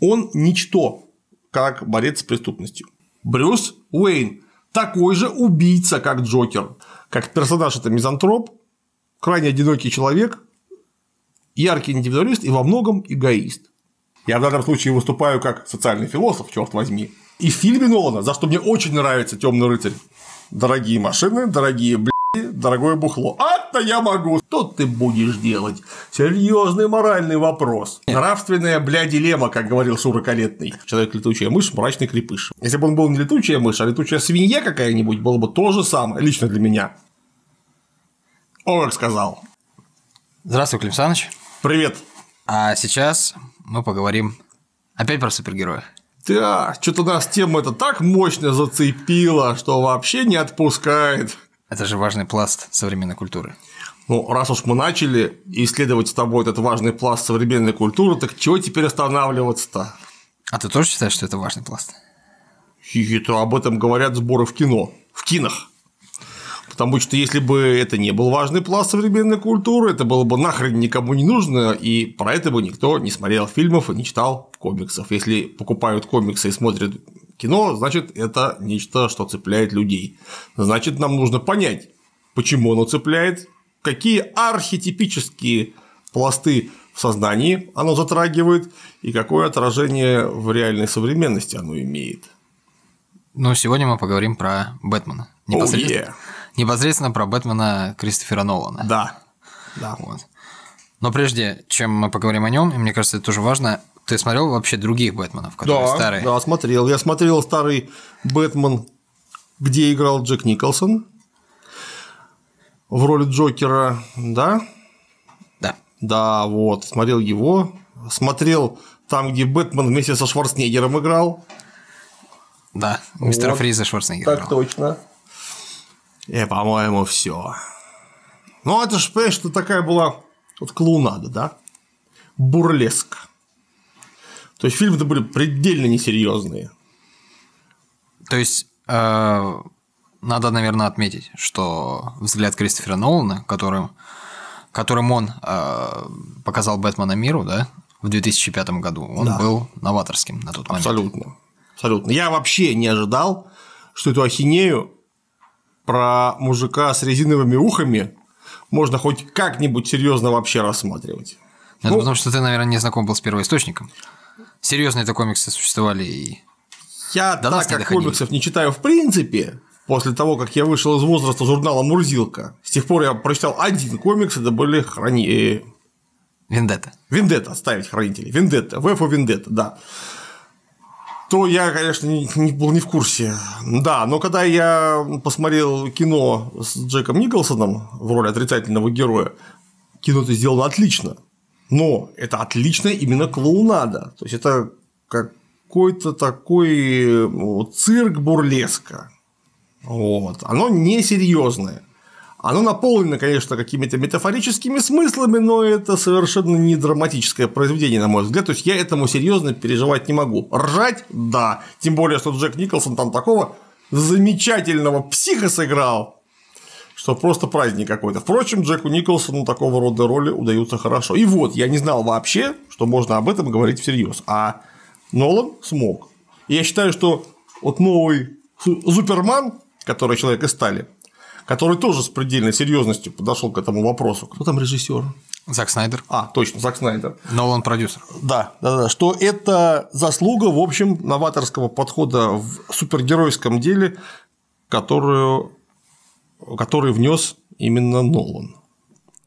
Он ничто, как борец с преступностью. Брюс Уэйн такой же убийца, как Джокер. Как персонаж это мизантроп, крайне одинокий человек, яркий индивидуалист и во многом эгоист. Я в данном случае выступаю как социальный философ, черт возьми. И в фильме Нолана, за что мне очень нравится Темный рыцарь. Дорогие машины, дорогие бли, дорогое бухло. А-то я могу. Что ты будешь делать? Серьезный моральный вопрос. Нравственная, бля, дилемма, как говорил Шура Калетный. Человек летучая мышь, мрачный крепыш. Если бы он был не летучая мышь, а летучая свинья какая-нибудь, было бы то же самое, лично для меня. О, как сказал. Здравствуй, Клим Саныч. Привет. А сейчас мы поговорим опять про супергероев. Да, что-то нас тема это так мощно зацепила, что вообще не отпускает. Это же важный пласт современной культуры. Ну, раз уж мы начали исследовать с тобой этот важный пласт современной культуры, так чего теперь останавливаться-то? А ты тоже считаешь, что это важный пласт? Это об этом говорят сборы в кино, в кинах. Потому что если бы это не был важный пласт современной культуры, это было бы нахрен никому не нужно, и про это бы никто не смотрел фильмов и не читал комиксов. Если покупают комиксы и смотрят кино, значит, это нечто, что цепляет людей. Значит, нам нужно понять, почему оно цепляет, какие архетипические пласты в сознании оно затрагивает и какое отражение в реальной современности оно имеет. Ну, сегодня мы поговорим про Бэтмена. Непосредственно, oh, yeah. непосредственно про Бэтмена Кристофера Нолана. Да. да. Вот. Но прежде чем мы поговорим о нем, мне кажется, это тоже важно, ты смотрел вообще других Бэтменов, которые да, старые? Да, смотрел. Я смотрел старый Бэтмен, где играл Джек Николсон в роли Джокера, да? Да. Да, вот. Смотрел его. Смотрел там, где Бэтмен вместе со Шварценеггером играл. Да, мистер вот. Фриза Шварценеггер. Так играл. точно. И, э, по-моему, все. Ну, это же, понимаешь, что такая была вот клоунада, да? Бурлеск. То есть фильмы-то были предельно несерьезные. То есть э, надо, наверное, отметить, что взгляд Кристофера Нолана, которым, которым он э, показал Бэтмена миру, да, в 2005 году, он да. был новаторским на тот момент. Абсолютно. Абсолютно. Я вообще не ожидал, что эту ахинею про мужика с резиновыми ухами можно хоть как-нибудь серьезно вообще рассматривать. Это ну, потому что ты, наверное, не знаком был с первоисточником. Серьезные-то комиксы существовали и я до так как доходили. комиксов не читаю в принципе, после того, как я вышел из возраста журнала Мурзилка, с тех пор я прочитал один комикс, это были храни... Э, Вендетта. Вендетта, оставить хранителей. Вендетта, ВФ Вендетта, да. То я, конечно, не, не был не в курсе. Да, но когда я посмотрел кино с Джеком Николсоном в роли отрицательного героя, кино-то сделано отлично. Но это отличная именно клоунада. То есть это какой-то такой ну, цирк бурлеска. Вот. Оно несерьезное. Оно наполнено, конечно, какими-то метафорическими смыслами, но это совершенно не драматическое произведение, на мой взгляд. То есть я этому серьезно переживать не могу. Ржать – да. Тем более, что Джек Николсон там такого замечательного психа сыграл что просто праздник какой-то. Впрочем, Джеку Николсону такого рода роли удаются хорошо. И вот, я не знал вообще, что можно об этом говорить всерьез. А Нолан смог. И я считаю, что вот новый Суперман, который человек из стали, который тоже с предельной серьезностью подошел к этому вопросу. Кто там режиссер? Зак Снайдер. А, точно, Зак Снайдер. Нолан продюсер. Да, да, да. Что это заслуга, в общем, новаторского подхода в супергеройском деле, которую который внес именно Нолан.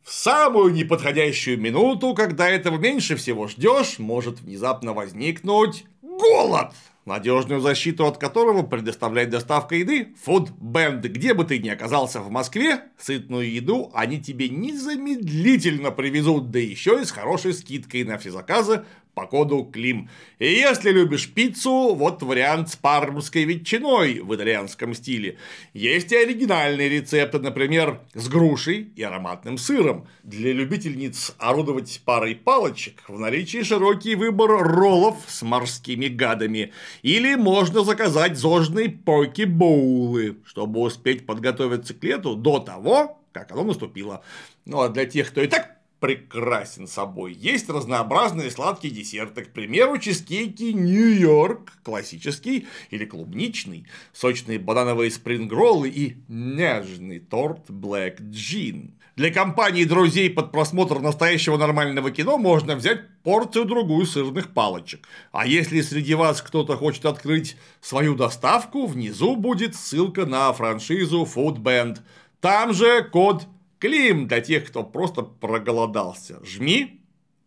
В самую неподходящую минуту, когда этого меньше всего ждешь, может внезапно возникнуть голод надежную защиту от которого предоставляет доставка еды Food Band. Где бы ты ни оказался в Москве, сытную еду они тебе незамедлительно привезут, да еще и с хорошей скидкой на все заказы по коду Клим. И если любишь пиццу, вот вариант с пармской ветчиной в итальянском стиле. Есть и оригинальные рецепты, например, с грушей и ароматным сыром. Для любительниц орудовать парой палочек в наличии широкий выбор роллов с морскими гадами. Или можно заказать зожные поки-боулы, чтобы успеть подготовиться к лету до того, как оно наступило. Ну а для тех, кто и так прекрасен собой. Есть разнообразные сладкие десерты, к примеру, чизкейки Нью-Йорк, классический или клубничный, сочные банановые спрингроллы и нежный торт Black Gin. Для компании друзей под просмотр настоящего нормального кино можно взять порцию другую сырных палочек. А если среди вас кто-то хочет открыть свою доставку, внизу будет ссылка на франшизу Food Band. Там же код Клим для тех, кто просто проголодался. Жми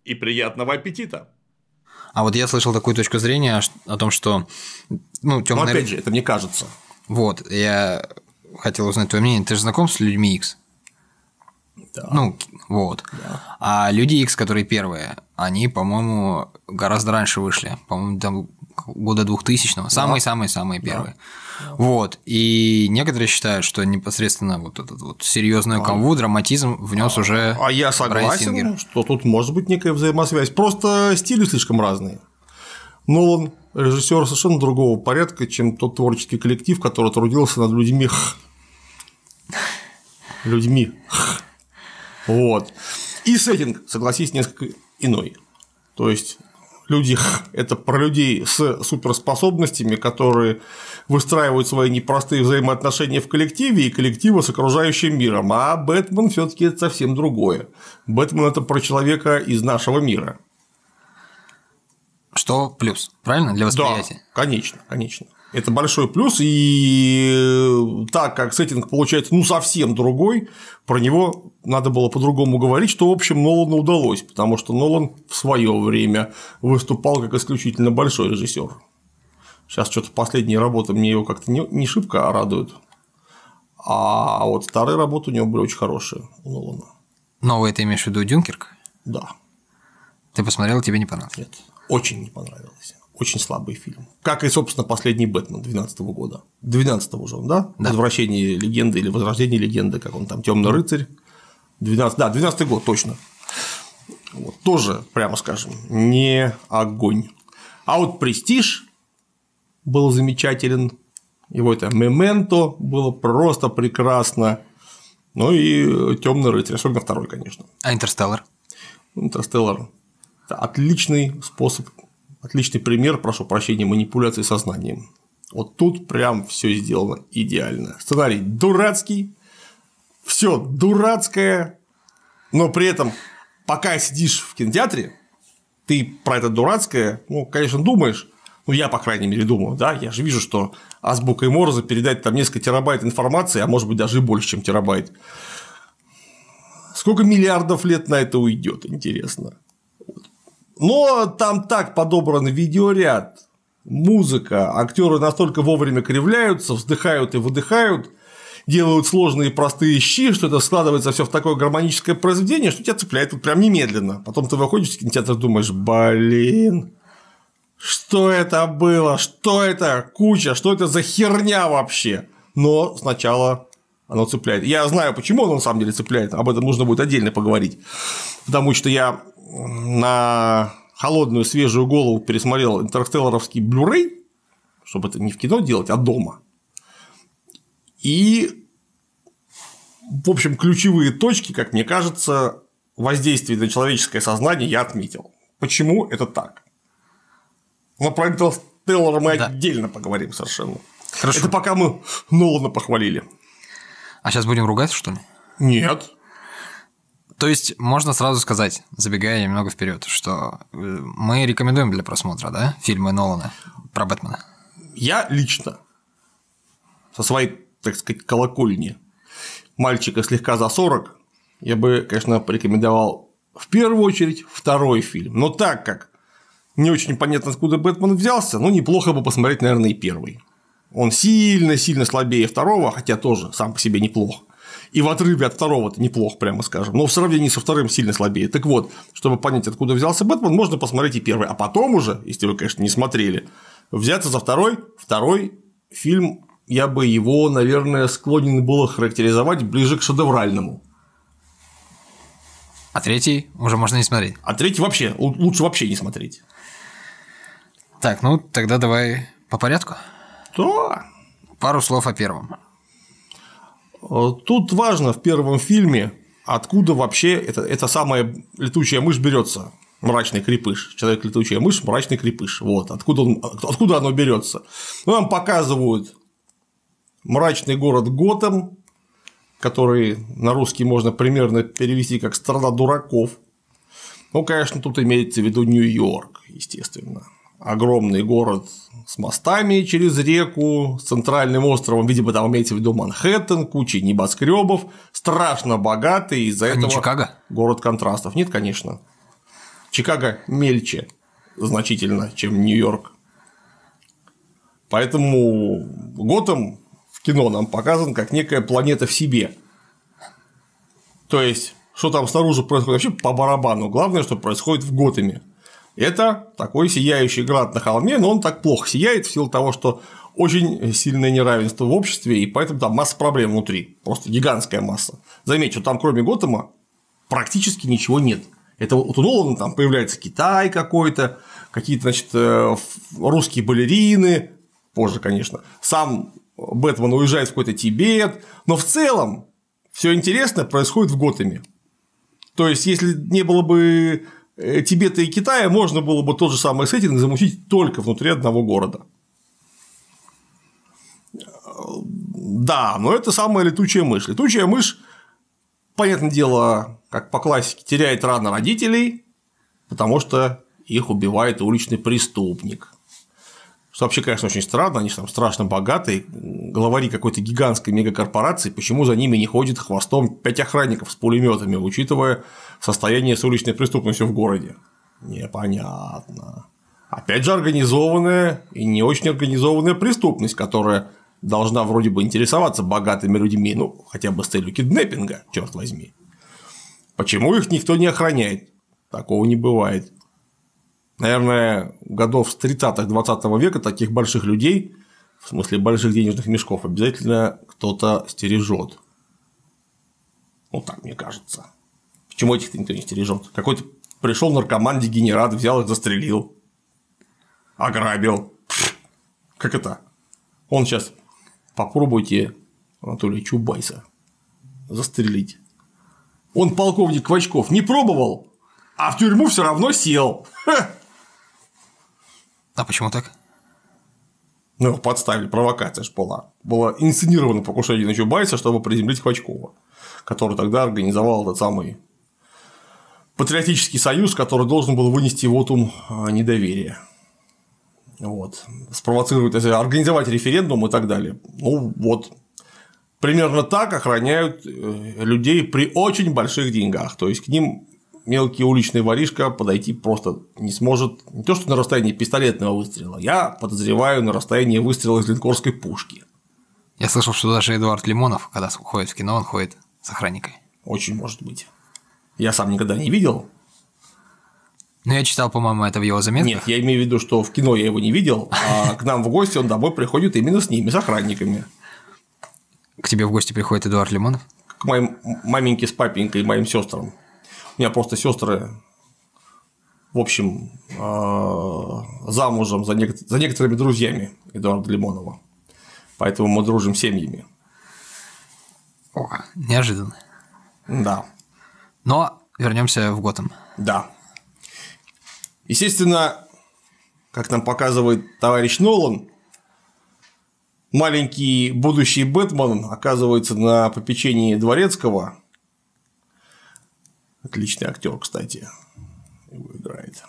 и приятного аппетита. А вот я слышал такую точку зрения о том, что ну, темная... Но опять же, это мне кажется. Вот, я хотел узнать твое мнение. Ты же знаком с людьми X? Да. Ну, вот. Да. А люди X, которые первые, они, по-моему, гораздо раньше вышли. По-моему, там года 2000-го. Самые-самые-самые первые. Вот. И некоторые считают, что непосредственно вот этот вот серьезную канву, драматизм внес уже А я Брайан согласен, Сингер. что тут может быть некая взаимосвязь. Просто стили слишком разные. Нолан режиссер совершенно другого порядка, чем тот творческий коллектив, который трудился над людьми. Людьми. Вот. И сеттинг, согласись, несколько иной. То есть люди Х – это про людей с суперспособностями, которые выстраивают свои непростые взаимоотношения в коллективе и коллектива с окружающим миром. А Бэтмен все-таки это совсем другое. Бэтмен это про человека из нашего мира. Что плюс, правильно, для восприятия? Да, конечно, конечно. Это большой плюс, и так как сеттинг получается ну совсем другой, про него надо было по-другому говорить, что, в общем, Нолану удалось, потому что Нолан в свое время выступал как исключительно большой режиссер. Сейчас что-то последние работы мне его как-то не, шибко радуют. А вот старые работы у него были очень хорошие у Нолана. Новый ты имеешь в виду Дюнкерк? Да, Ты посмотрел, тебе не понравилось? нет, очень не понравилось. Очень слабый фильм. Как и, собственно, последний Бэтмен 2012 года. 12 уже он, да? Да. Возвращение легенды или возрождение легенды, как он там, Темный рыцарь. 12, да, 12 год, точно. Вот, тоже, прямо скажем, не огонь. А вот престиж был замечателен. Его это Мементо было просто прекрасно. Ну и Темный рыцарь, особенно второй, конечно. А Интерстеллар? Интерстеллар – это отличный способ, отличный пример, прошу прощения, манипуляции сознанием. Вот тут прям все сделано идеально. Сценарий дурацкий, все дурацкое, но при этом, пока сидишь в кинотеатре, ты про это дурацкое, ну, конечно, думаешь, ну, я, по крайней мере, думаю, да, я же вижу, что азбукой Морзе передать там несколько терабайт информации, а может быть даже и больше, чем терабайт. Сколько миллиардов лет на это уйдет, интересно. Но там так подобран видеоряд, музыка, актеры настолько вовремя кривляются, вздыхают и выдыхают, делают сложные и простые щи, что это складывается все в такое гармоническое произведение, что тебя цепляет вот прям немедленно. Потом ты выходишь из кинотеатра и думаешь, блин, что это было, что это куча, что это за херня вообще. Но сначала оно цепляет. Я знаю, почему оно на самом деле цепляет, об этом нужно будет отдельно поговорить. Потому что я на холодную свежую голову пересмотрел интерстелларовский Blu-ray, чтобы это не в кино делать, а дома. И, в общем, ключевые точки, как мне кажется, воздействия на человеческое сознание я отметил. Почему это так? Но про Интерстеллар мы Да. отдельно поговорим совершенно. Хорошо. Это пока мы Нолана похвалили. А сейчас будем ругаться, что ли? Нет. То есть можно сразу сказать, забегая немного вперед, что э, мы рекомендуем для просмотра, да, фильмы Нолана про Бэтмена. Я лично со своей, так сказать, колокольни мальчика слегка за 40, я бы, конечно, порекомендовал в первую очередь второй фильм. Но так как не очень понятно, откуда Бэтмен взялся, ну, неплохо бы посмотреть, наверное, и первый. Он сильно-сильно слабее второго, хотя тоже сам по себе неплох. И в отрыве от второго-то неплох, прямо скажем. Но в сравнении со вторым сильно слабее. Так вот, чтобы понять, откуда взялся Бэтмен, можно посмотреть и первый. А потом уже, если вы, конечно, не смотрели, взяться за второй. Второй фильм, я бы его, наверное, склонен был характеризовать ближе к шедевральному. А третий уже можно не смотреть. А третий вообще, лучше вообще не смотреть. Так, ну тогда давай по порядку. Да. Пару слов о первом. Э, Тут важно в первом фильме откуда вообще это, эта самая летучая мышь берется. Мрачный крепыш. Человек летучая мышь, мрачный крепыш. Вот. Откуда, он, откуда оно берется? Ну, нам показывают мрачный город Готэм, который на русский можно примерно перевести как страна дураков. Ну, конечно, тут имеется в виду Нью-Йорк, естественно. Огромный город с мостами через реку, с центральным островом, видимо, там имеется в виду Манхэттен, кучей небоскребов, страшно богатый, из-за А этого не Чикаго? город контрастов. Нет, конечно. Чикаго мельче значительно, чем Нью-Йорк. Поэтому Готэм в кино нам показан как некая планета в себе. То есть, что там снаружи происходит, вообще по барабану. Главное, что происходит в Готэме. Это такой сияющий град на холме, но он так плохо сияет в силу того, что очень сильное неравенство в обществе, и поэтому там масса проблем внутри. Просто гигантская масса. Заметьте, там кроме Готэма практически ничего нет. Это вот у Нолана там появляется Китай какой-то, какие-то, значит, э, русские балерины, позже, конечно, сам Бэтмен уезжает в какой-то Тибет, но в целом все интересное происходит в Готэме. То есть, если не было бы Тибета и Китая, можно было бы тот же самый сеттинг замутить только внутри одного города. Да, но это самая летучая мышь. Летучая мышь, понятное дело, как по классике, теряет рано родителей, потому что их убивает уличный преступник. Что вообще, конечно, очень странно, они же там страшно богатые, главари какой-то гигантской мегакорпорации, почему за ними не ходит хвостом пять охранников с пулеметами, учитывая состояние с уличной преступностью в городе? Непонятно. Опять же, организованная и не очень организованная преступность, которая должна вроде бы интересоваться богатыми людьми, ну, хотя бы с целью киднеппинга, черт возьми. Почему их никто не охраняет? Такого не бывает. Наверное, годов с 30-х 20 века таких больших людей, в смысле больших денежных мешков, обязательно кто-то стережет. Ну, так мне кажется. Почему этих никто не стережет? Какой-то пришел наркоман-дегенерат, взял их, застрелил. Ограбил. Как это? Он сейчас попробуйте Анатолия Чубайса застрелить. Он полковник Квачков не пробовал, а в тюрьму все равно сел. Ха! А почему так? Ну, его подставили, провокация же была. Было инсценировано покушение на Чубайса, чтобы приземлить Хвачкова, который тогда организовал этот самый патриотический союз, который должен был вынести вотум недоверия. Вот. Спровоцировать, если организовать референдум и так далее. Ну, вот. Примерно так охраняют людей при очень больших деньгах. То есть к ним мелкий уличный воришка подойти просто не сможет не то что на расстоянии пистолетного выстрела, я подозреваю на расстоянии выстрела из линкорской пушки. Я слышал, что даже Эдуард Лимонов, когда ходит в кино, он ходит с охранникой. Очень может быть. Я сам никогда не видел. Ну, я читал, по-моему, это в его заметках. Нет, я имею в виду, что в кино я его не видел, а к нам в гости он домой приходит именно с ними, с охранниками. К тебе в гости приходит Эдуард Лимонов? К моим маменьке с папенькой и моим сестрам. У меня просто сестры, в общем, замужем за, нек- за некоторыми друзьями Эдуарда Лимонова. Поэтому мы дружим семьями. О, неожиданно. Да. Но вернемся в Готэм. Да. Естественно, как нам показывает товарищ Нолан, маленький будущий Бэтмен оказывается на попечении Дворецкого. Отличный актер, кстати, его играет.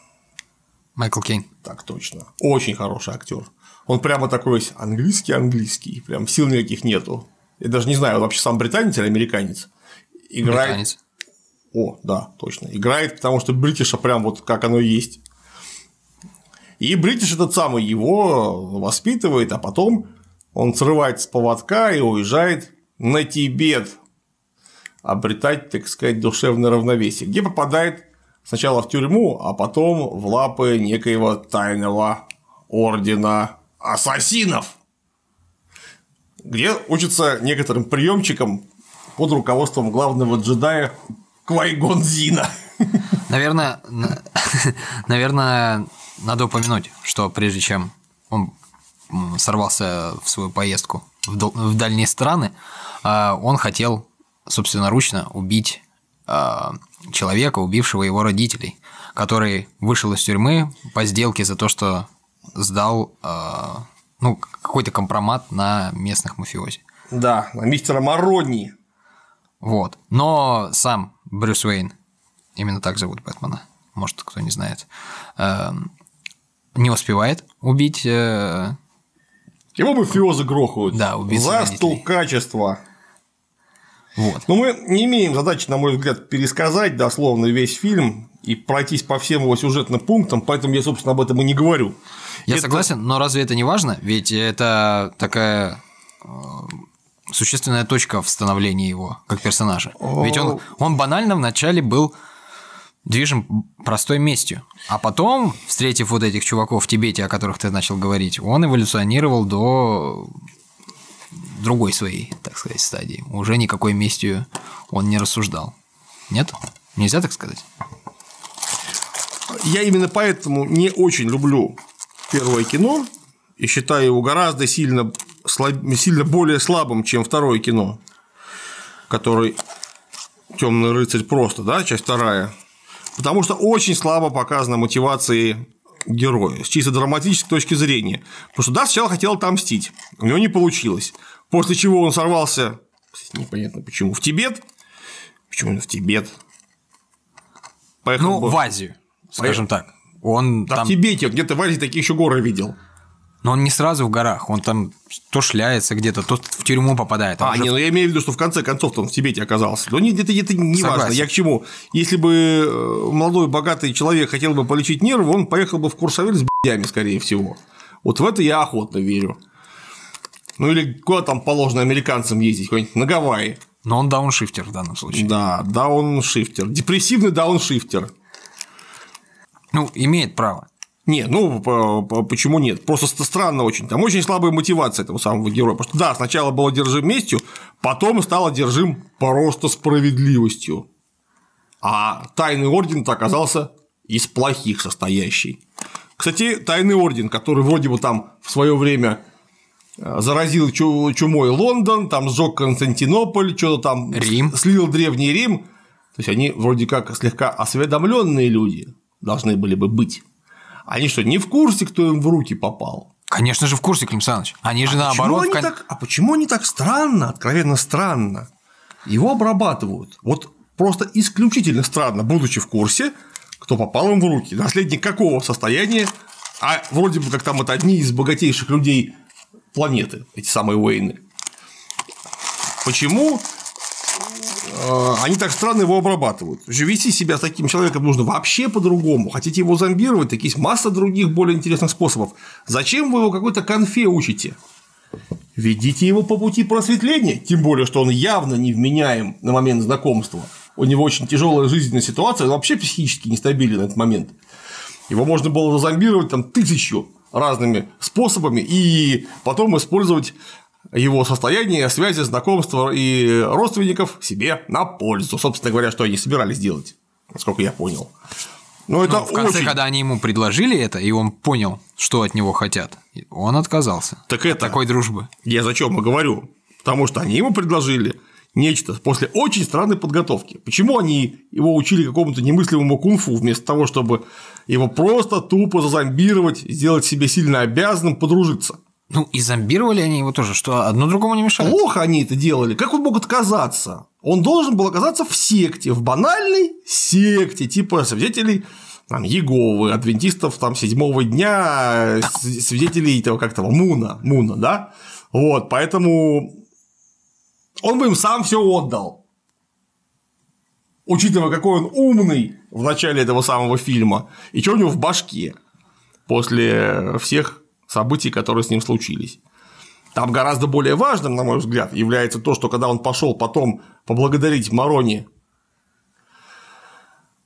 Майкл Кейн. Так точно. Очень хороший актер. Он прямо такой весь английский-английский, прям сил никаких нету. Я даже не знаю, он вообще сам британец или американец. Играет. Британец. О, да, точно. Играет, потому что Бритиша прям вот как оно есть. И Бритиш этот самый его воспитывает, а потом он срывается с поводка и уезжает на Тибет обретать, так сказать, душевное равновесие, где попадает сначала в тюрьму, а потом в лапы некоего тайного ордена ассасинов, где учится некоторым приемчикам под руководством главного джедая Квайгон Зина. Наверное, на- наверное, надо упомянуть, что прежде чем он сорвался в свою поездку в дальние страны, а, он хотел собственноручно убить э, человека, убившего его родителей, который вышел из тюрьмы по сделке за то, что сдал э, ну, какой-то компромат на местных мафиози. Да, на мистера Марони. Вот. Но сам Брюс Уэйн, именно так зовут Бэтмена, может, кто не знает, э, не успевает убить... э, Его мафиозы грохают. Да, убийцы За родителей. Вот. Но мы не имеем задачи, на мой взгляд, пересказать дословно весь фильм и пройтись по всем его сюжетным пунктам, поэтому я, собственно, об этом и не говорю. Я Это- согласен, но разве это не важно? Ведь это такая э, существенная точка в становлении его как персонажа. Ведь он, он банально вначале был движим простой местью. А потом, встретив вот этих чуваков в Тибете, о которых ты начал говорить, он эволюционировал до другой своей, так сказать, стадии. Уже никакой местью он не рассуждал. Нет? Нельзя так сказать? Я именно поэтому не очень люблю первое кино и считаю его гораздо сильно, слаб- сильно более слабым, чем второе кино, который Темный рыцарь просто, да, часть вторая. Потому что очень слабо показаны мотивации героя с чисто драматической точки зрения. Потому что да, сначала хотел отомстить, у него не получилось. После чего он сорвался, непонятно почему, в Тибет. Почему именно в Тибет? Поехал Ну, бы- в Азию, скажем так. Он Да там... в Тибете, где-то в Азии такие еще горы видел. Но он не сразу в горах, он там то шляется где-то, то в тюрьму попадает. он А, уже не, ну я имею в виду, что в конце концов он в Тибете оказался. Но нет, это, это не важно. Я к чему? Если бы э, молодой богатый человек хотел бы полечить нервы, он поехал бы в Курсавель с б***ями, скорее всего. Вот в это я охотно верю. Ну или куда там положено американцам ездить, куда-нибудь на Гавайи. Но он дауншифтер в данном случае. Да, дауншифтер. Депрессивный дауншифтер. Ну, имеет право. Не, ну по- по- почему нет? Просто ст- странно очень. Там очень слабая мотивация этого самого героя. Потому что да, сначала был одержим местью, потом стал одержим просто справедливостью. А тайный орден-то оказался из плохих состоящий. Кстати, тайный орден, который вроде бы там в свое время заразил чу- чумой Лондон, там сжег Константинополь, что-то там Рим. слил древний Рим. То есть они вроде как слегка осведомленные люди должны были бы быть. Они что, не в курсе, кто им в руки попал? Конечно же, в курсе, Клим Саныч. Они же Почему наоборот... они в кон- так, а почему они так странно, откровенно странно? Его обрабатывают. Вот просто исключительно странно, будучи в курсе, кто попал им в руки. Наследник какого состояния, а вроде бы как там это одни из богатейших людей планеты, эти самые Уэйны. Почему э, они так странно его обрабатывают? Вести себя с таким человеком нужно вообще по-другому. Хотите его зомбировать, так есть масса других более интересных способов. Зачем вы его какой-то конфе учите? Ведите его по пути просветления, тем более, что он явно невменяем на момент знакомства. У него очень тяжелая жизненная ситуация, он вообще психически нестабилен на этот момент. Его можно было зазомбировать там тысячу разными способами и потом использовать его состояние, связи, знакомства и родственников себе на пользу. Собственно говоря, что они собирались делать, насколько я понял. Но это Ну, в конце, очень... когда они ему предложили это, и он понял, что от него хотят, он отказался. Так от это- такой дружбы. Я зачем и говорю? Потому что они ему предложили нечто после очень странной подготовки. Почему они его учили какому-то немыслимому кунг-фу, вместо того, чтобы его просто тупо зазомбировать, сделать себе сильно обязанным, подружиться? Ну, и зомбировали они его тоже, что одно другому не мешает. Плохо они это делали. Как он мог отказаться? Он должен был оказаться в секте, в банальной секте, типа свидетелей там, Еговы, адвентистов там седьмого дня, свидетелей этого как-то Муна, Муна, да? Вот, поэтому он бы им сам все отдал. Учитывая, какой он умный в начале этого самого фильма, и что у него в башке после всех событий, которые с ним случились. Там гораздо более важным, на мой взгляд, является то, что когда он пошел потом поблагодарить Марони,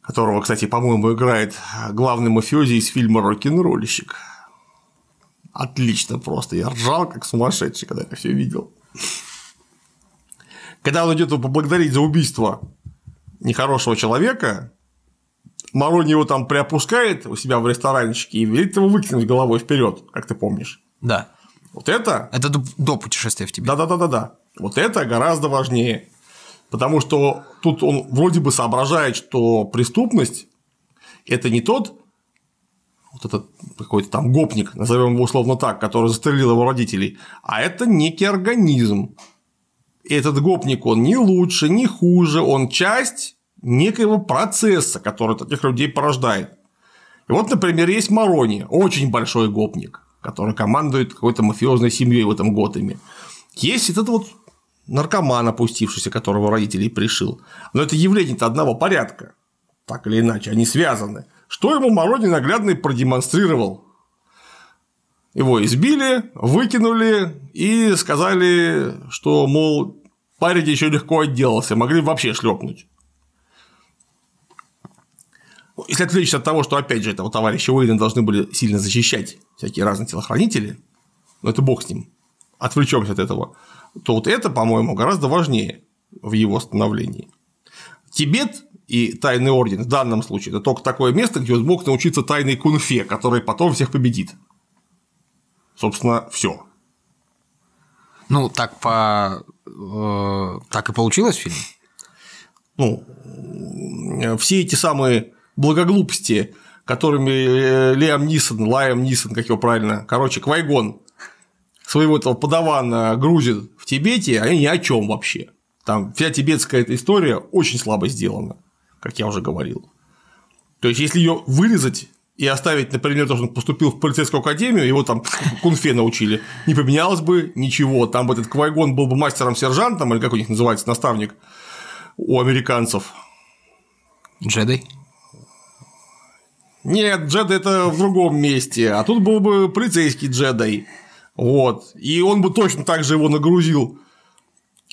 которого, кстати, по-моему, играет главный мафиози из фильма «Рок-н-ролльщик». Отлично просто. Я ржал как сумасшедший, когда это все видел. Когда он идет его поблагодарить за убийство нехорошего человека, Марони его там приопускает у себя в ресторанчике и велит его выкинуть головой вперед, как ты помнишь. Да. Вот это Это до, до путешествия в Тибет. да-да-да-да-да. Вот это гораздо важнее. Потому что тут он вроде бы соображает, что преступность – это не тот вот этот какой-то там гопник, назовем его условно так, который застрелил его родителей, а это некий организм. И этот гопник, он не лучше, не хуже, он часть некоего процесса, который таких людей порождает. И вот, например, есть Марони, очень большой гопник, который командует какой-то мафиозной семьей в этом Готэме. Есть этот вот наркоман, опустившийся, которого родителей пришил. Но это явление-то одного порядка. Так или иначе, они связаны. Что ему Морони наглядно продемонстрировал? Его избили, выкинули и сказали, что, мол, парень еще легко отделался, могли вообще шлепнуть. Если отвлечься от того, что, опять же, этого товарища Уэйна должны были сильно защищать всякие разные телохранители, но это бог с ним, отвлечемся от этого, то вот это, по-моему, гораздо важнее в его становлении. Тибет и Тайный Орден в данном случае это только такое место, где он мог научиться тайной кунфе, который потом всех победит. Собственно, все. Ну, так по. Э, так и получилось в фильме. Ну, все эти самые благоглупости, которыми э, Лиам Нисон, Лайам Нисон, как его правильно, короче, Квайгон своего этого подавана грузит в Тибете, они ни о чем вообще. Там вся тибетская эта история очень слабо сделана, как я уже говорил. То есть, если ее вырезать и оставить, например, то, что он поступил в полицейскую академию, его там кунфе научили, не поменялось бы ничего. Там бы этот Квайгон был бы мастером-сержантом, или как у них называется наставник у американцев. Джедай? Нет, джедай это в другом месте, а тут был бы полицейский джедай. Вот. И он бы точно так же его нагрузил.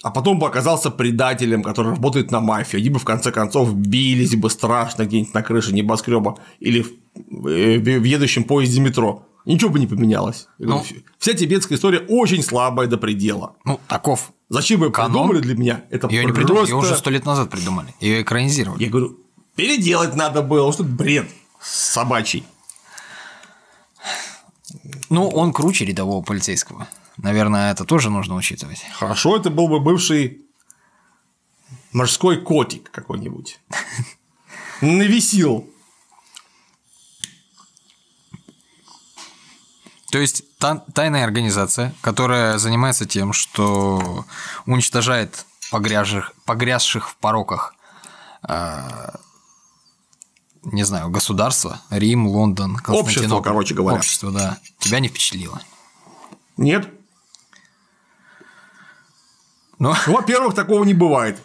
А потом бы оказался предателем, который работает на мафию. Они бы в конце концов бились бы страшно где-нибудь на крыше небоскреба или в, в едущем поезде метро. Ничего бы не поменялось. Ну, Вся тибетская история очень слабая до предела. Ну, таков. Зачем вы придумали для меня? Это Ее не придумали, ее уже сто лет назад придумали. Ее экранизировали. Я говорю, переделать надо было, что это бред собачий. Ну, он круче рядового полицейского. Наверное, это тоже нужно учитывать. Хорошо, это был бы бывший морской котик какой-нибудь. Нависил. То есть тайная организация, которая занимается тем, что уничтожает погрязших, погрязших в пороках а, не знаю, государство, Рим, Лондон, Общество, короче говоря. Общество, да. Тебя не впечатлило? Нет. Но... Ну, во-первых, такого не бывает.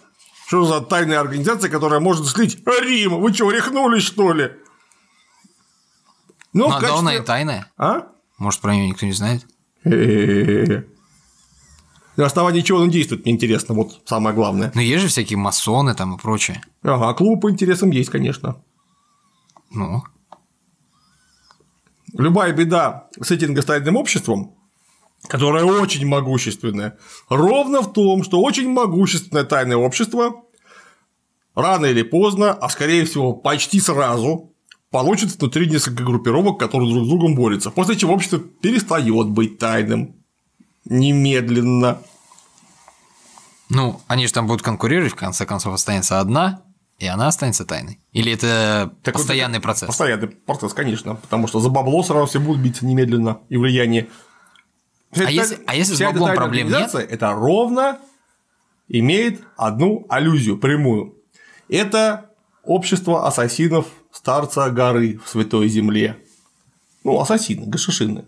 Что за тайная организация, которая может слить Рим? Вы что, рехнулись, что ли? Ну, Но качестве... она и тайная. А? Может, про нее никто не знает? На основании чего он действует, мне интересно, вот самое главное. Ну, есть же всякие масоны там и прочее. Ага, клубы по интересам есть, конечно. Ну. Любая беда с этим гостайным обществом, которое очень могущественное, ровно в том, что очень могущественное тайное общество рано или поздно, а скорее всего почти сразу, получит внутри несколько группировок, которые друг с другом борются, после чего общество перестает быть тайным немедленно. Ну, они же там будут конкурировать, в конце концов останется одна, и она останется тайной? Или это так постоянный это процесс? Постоянный процесс, конечно, потому что за бабло сразу все будут биться немедленно и влияние. Вся а, если, а если с баблом проблем нет? Это ровно имеет одну аллюзию прямую. Это общество ассасинов старца горы в Святой Земле. Ну, ассасины, гашишины.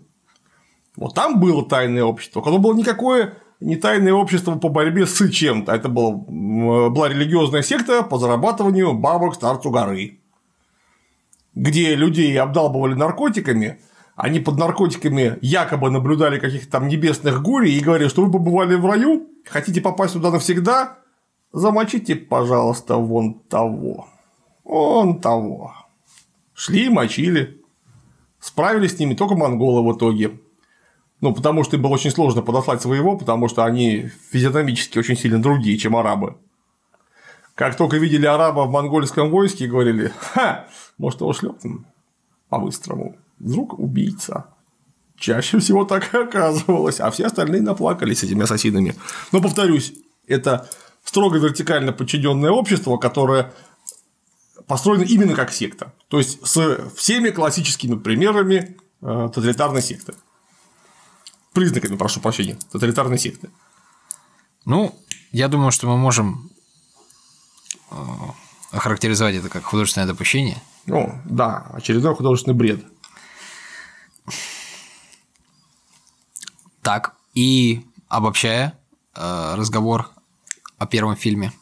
Вот там было тайное общество. Оно было никакое не тайное общество по борьбе с чем-то. Это была, была религиозная секта по зарабатыванию бабок старцу горы, где людей обдалбывали наркотиками, они под наркотиками якобы наблюдали каких-то там небесных гурий и говорили, что вы побывали в раю, хотите попасть туда навсегда, замочите, пожалуйста, вон того. Вон того. Шли, мочили. Справились с ними только монголы в итоге. Ну, потому что им было очень сложно подослать своего, потому что они физиономически очень сильно другие, чем арабы. Как только видели араба в монгольском войске, говорили, ха, может, его шлепнем по-быстрому. Вдруг убийца. Чаще всего так и оказывалось, а все остальные наплакались этими ассасинами. Но повторюсь, это строго вертикально подчиненное общество, которое построено именно как секта. То есть с всеми классическими примерами э, тоталитарной секты. Признаками, прошу прощения, тоталитарной секты. Ну, я думаю, что мы можем э, охарактеризовать это как художественное допущение. Ну, да, очередной художественный бред. Так, и обобщая э, разговор о первом фильме.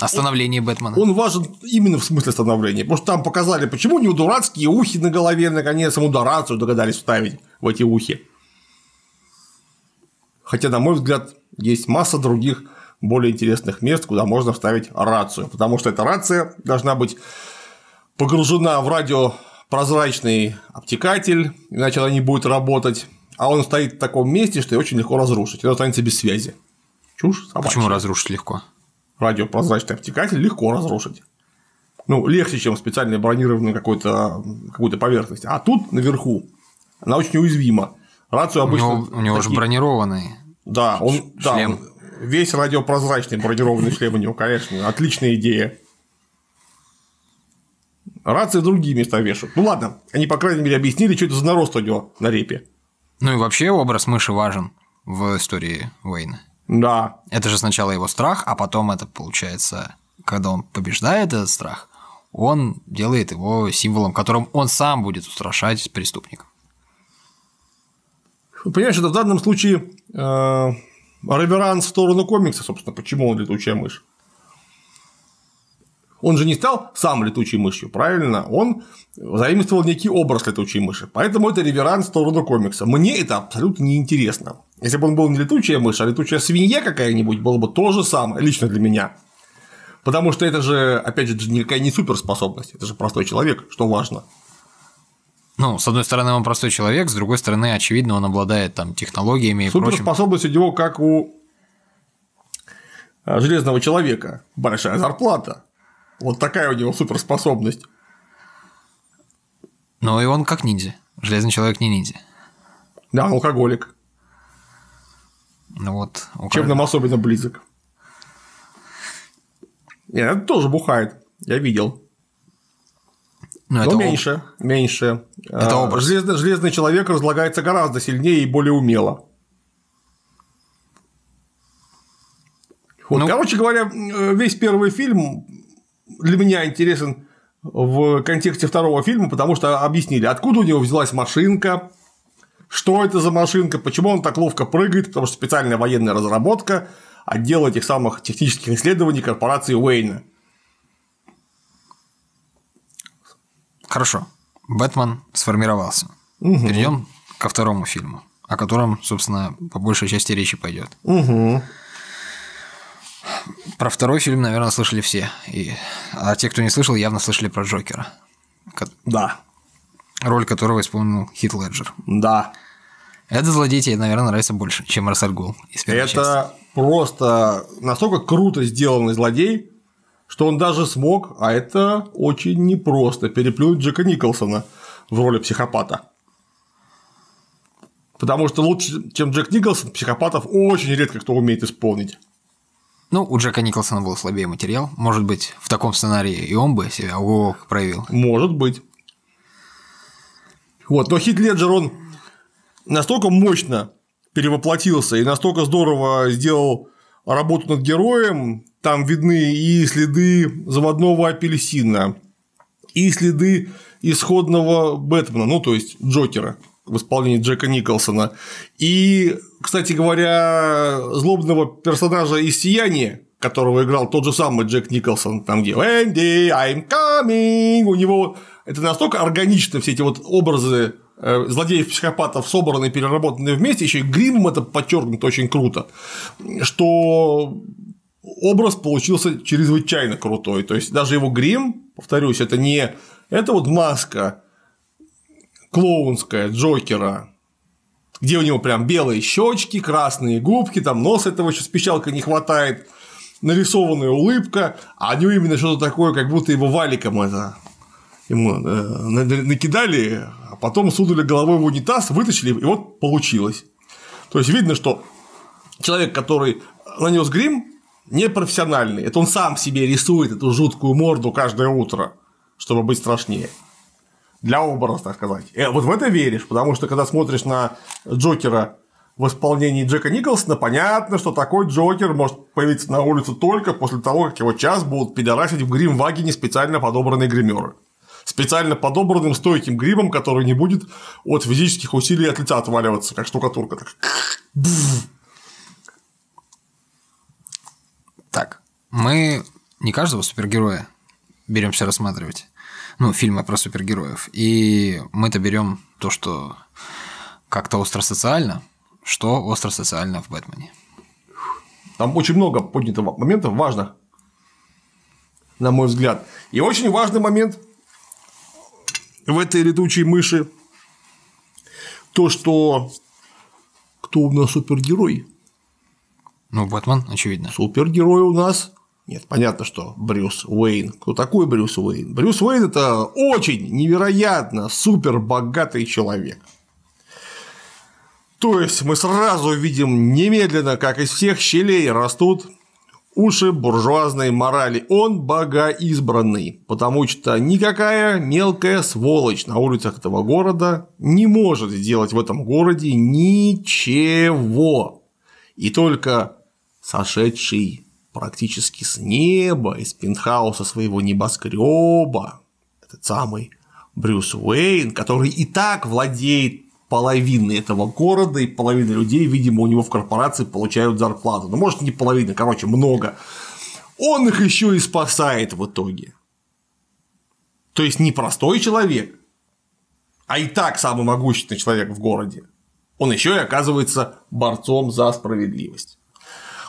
Остановление Бэтмена. Он важен именно в смысле становления, потому что там показали, почему у него дурацкие ухи на голове, наконец, ему рацию догадались вставить в эти ухи. Хотя, на мой взгляд, есть масса других более интересных мест, куда можно вставить рацию, потому что эта рация должна быть погружена в радиопрозрачный обтекатель, иначе она не будет работать, а он стоит в таком месте, что ее очень легко разрушить, и он останется без связи. Чушь собачья. Почему разрушить легко? Радиопрозрачный обтекатель легко разрушить. Ну, легче, чем специально бронированную какую-то какую поверхность. А тут наверху она очень уязвима. Рацию обычно. У него, у него такие... же бронированный. Да, он шлем. Да, весь радиопрозрачный бронированный шлем у него, конечно, отличная идея. Рации в другие места вешают. Ну ладно, они, по крайней мере, объяснили, что это за нарост у него на репе. Ну и вообще образ мыши важен в истории Уэйна. Да. Это же сначала его страх, а потом это получается, когда он побеждает этот страх, он делает его символом, которым он сам будет устрашать преступников. Понимаешь, это в данном случае э, реверанс в сторону комикса, собственно, почему он летучая мышь. Он же не стал сам летучей мышью, правильно? Он заимствовал некий образ летучей мыши. Поэтому это реверанс в сторону комикса. Мне это абсолютно неинтересно. Если бы он был не летучая мышь, а летучая свинья какая-нибудь, было бы то же самое, лично для меня. Потому что это же, опять же, никакая не суперспособность, это же простой человек, что важно. Ну, с одной стороны, он простой человек, с другой стороны, очевидно, он обладает там технологиями и прочим. Суперспособность у него как у а, железного человека. Большая зарплата. Вот такая у него суперспособность. Но и он как ниндзя. Железный человек не ниндзя. Да, алкоголик. Ну вот. Чем нам особенно близок. Нет, это тоже бухает. Я видел. Но, Но это меньше, об... меньше. Это а, образ. Железный, железный человек разлагается гораздо сильнее и более умело. Вот, ну... Короче говоря, весь первый фильм для меня интересен в контексте второго фильма, потому что объяснили, откуда у него взялась машинка, что это за машинка, почему он так ловко прыгает, потому что специальная военная разработка отдела этих самых технических исследований корпорации Уэйна. Хорошо. Бэтмен сформировался. Угу. Перейдем ко второму фильму, о котором, собственно, по большей части речи пойдет. Угу. Про второй фильм, наверное, слышали все. И... А те, кто не слышал, явно слышали про Джокера. Да роль которого исполнил Хит Леджер. Да. Это злодей тебе, наверное, нравится больше, чем Рассаль Гул Это части. просто настолько круто сделанный злодей, что он даже смог, а это очень непросто, переплюнуть Джека Николсона в роли психопата. Потому что лучше, чем Джек Николсон, психопатов очень редко кто умеет исполнить. Ну, у Джека Николсона был слабее материал. Может быть, в таком сценарии и он бы себя ого проявил. Может быть. Вот, но Хит Леджер, он настолько мощно перевоплотился и настолько здорово сделал работу над героем, там видны и следы заводного апельсина, и следы исходного Бэтмена, ну, то есть Джокера в исполнении Джека Николсона. И, кстати говоря, злобного персонажа из «Сияния», которого играл тот же самый Джек Николсон, там где «Энди, I'm coming», у него это настолько органично, все эти вот образы э, злодеев психопатов собраны, переработаны вместе, еще и гримом это подчеркнуто очень круто, что образ получился чрезвычайно крутой. То есть даже его грим, повторюсь, это не это вот маска клоунская Джокера, где у него прям белые щечки, красные губки, там нос этого еще с печалкой не хватает, нарисованная улыбка, а у него именно что-то такое, как будто его валиком это ему э, накидали, а потом сунули головой в унитаз, вытащили, и вот получилось. То есть видно, что человек, который нанес грим непрофессиональный. Это он сам себе рисует эту жуткую морду каждое утро, чтобы быть страшнее. Для образа, так сказать. И вот в это веришь, потому что когда смотришь на Джокера в исполнении Джека Николсона, понятно, что такой Джокер может появиться на улице только после того, как его час будут пидорасить в грим-вагине специально подобранные гримеры. Специально подобранным стойким гримом, который не будет от физических усилий от лица отваливаться, как штукатурка. Так. Так, мы не каждого супергероя беремся рассматривать. Ну, фильмы про супергероев. И мы-то берем то, что как-то остро-социально, что остро-социально в Бэтмене. Там очень много поднято моментов важных, на мой взгляд. И очень важный момент в этой летучей мыши то, что кто у нас супергерой? Ну, Бэтмен, очевидно. Супергерой у нас нет, понятно, что Брюс Уэйн. Кто такой Брюс Уэйн? Брюс Уэйн – это очень невероятно супер богатый человек. То есть мы сразу видим немедленно, как из всех щелей растут уши буржуазной морали. Он богоизбранный, потому что никакая мелкая сволочь на улицах этого города не может сделать в этом городе ничего. И только сошедший практически с неба, из пентхауса своего небоскреба, этот самый Брюс Уэйн, который и так владеет половиной этого города, и половина людей, видимо, у него в корпорации получают зарплату. Ну, может, не половина, короче, много. Он их еще и спасает в итоге. То есть не простой человек, а и так самый могущественный человек в городе. Он еще и оказывается борцом за справедливость.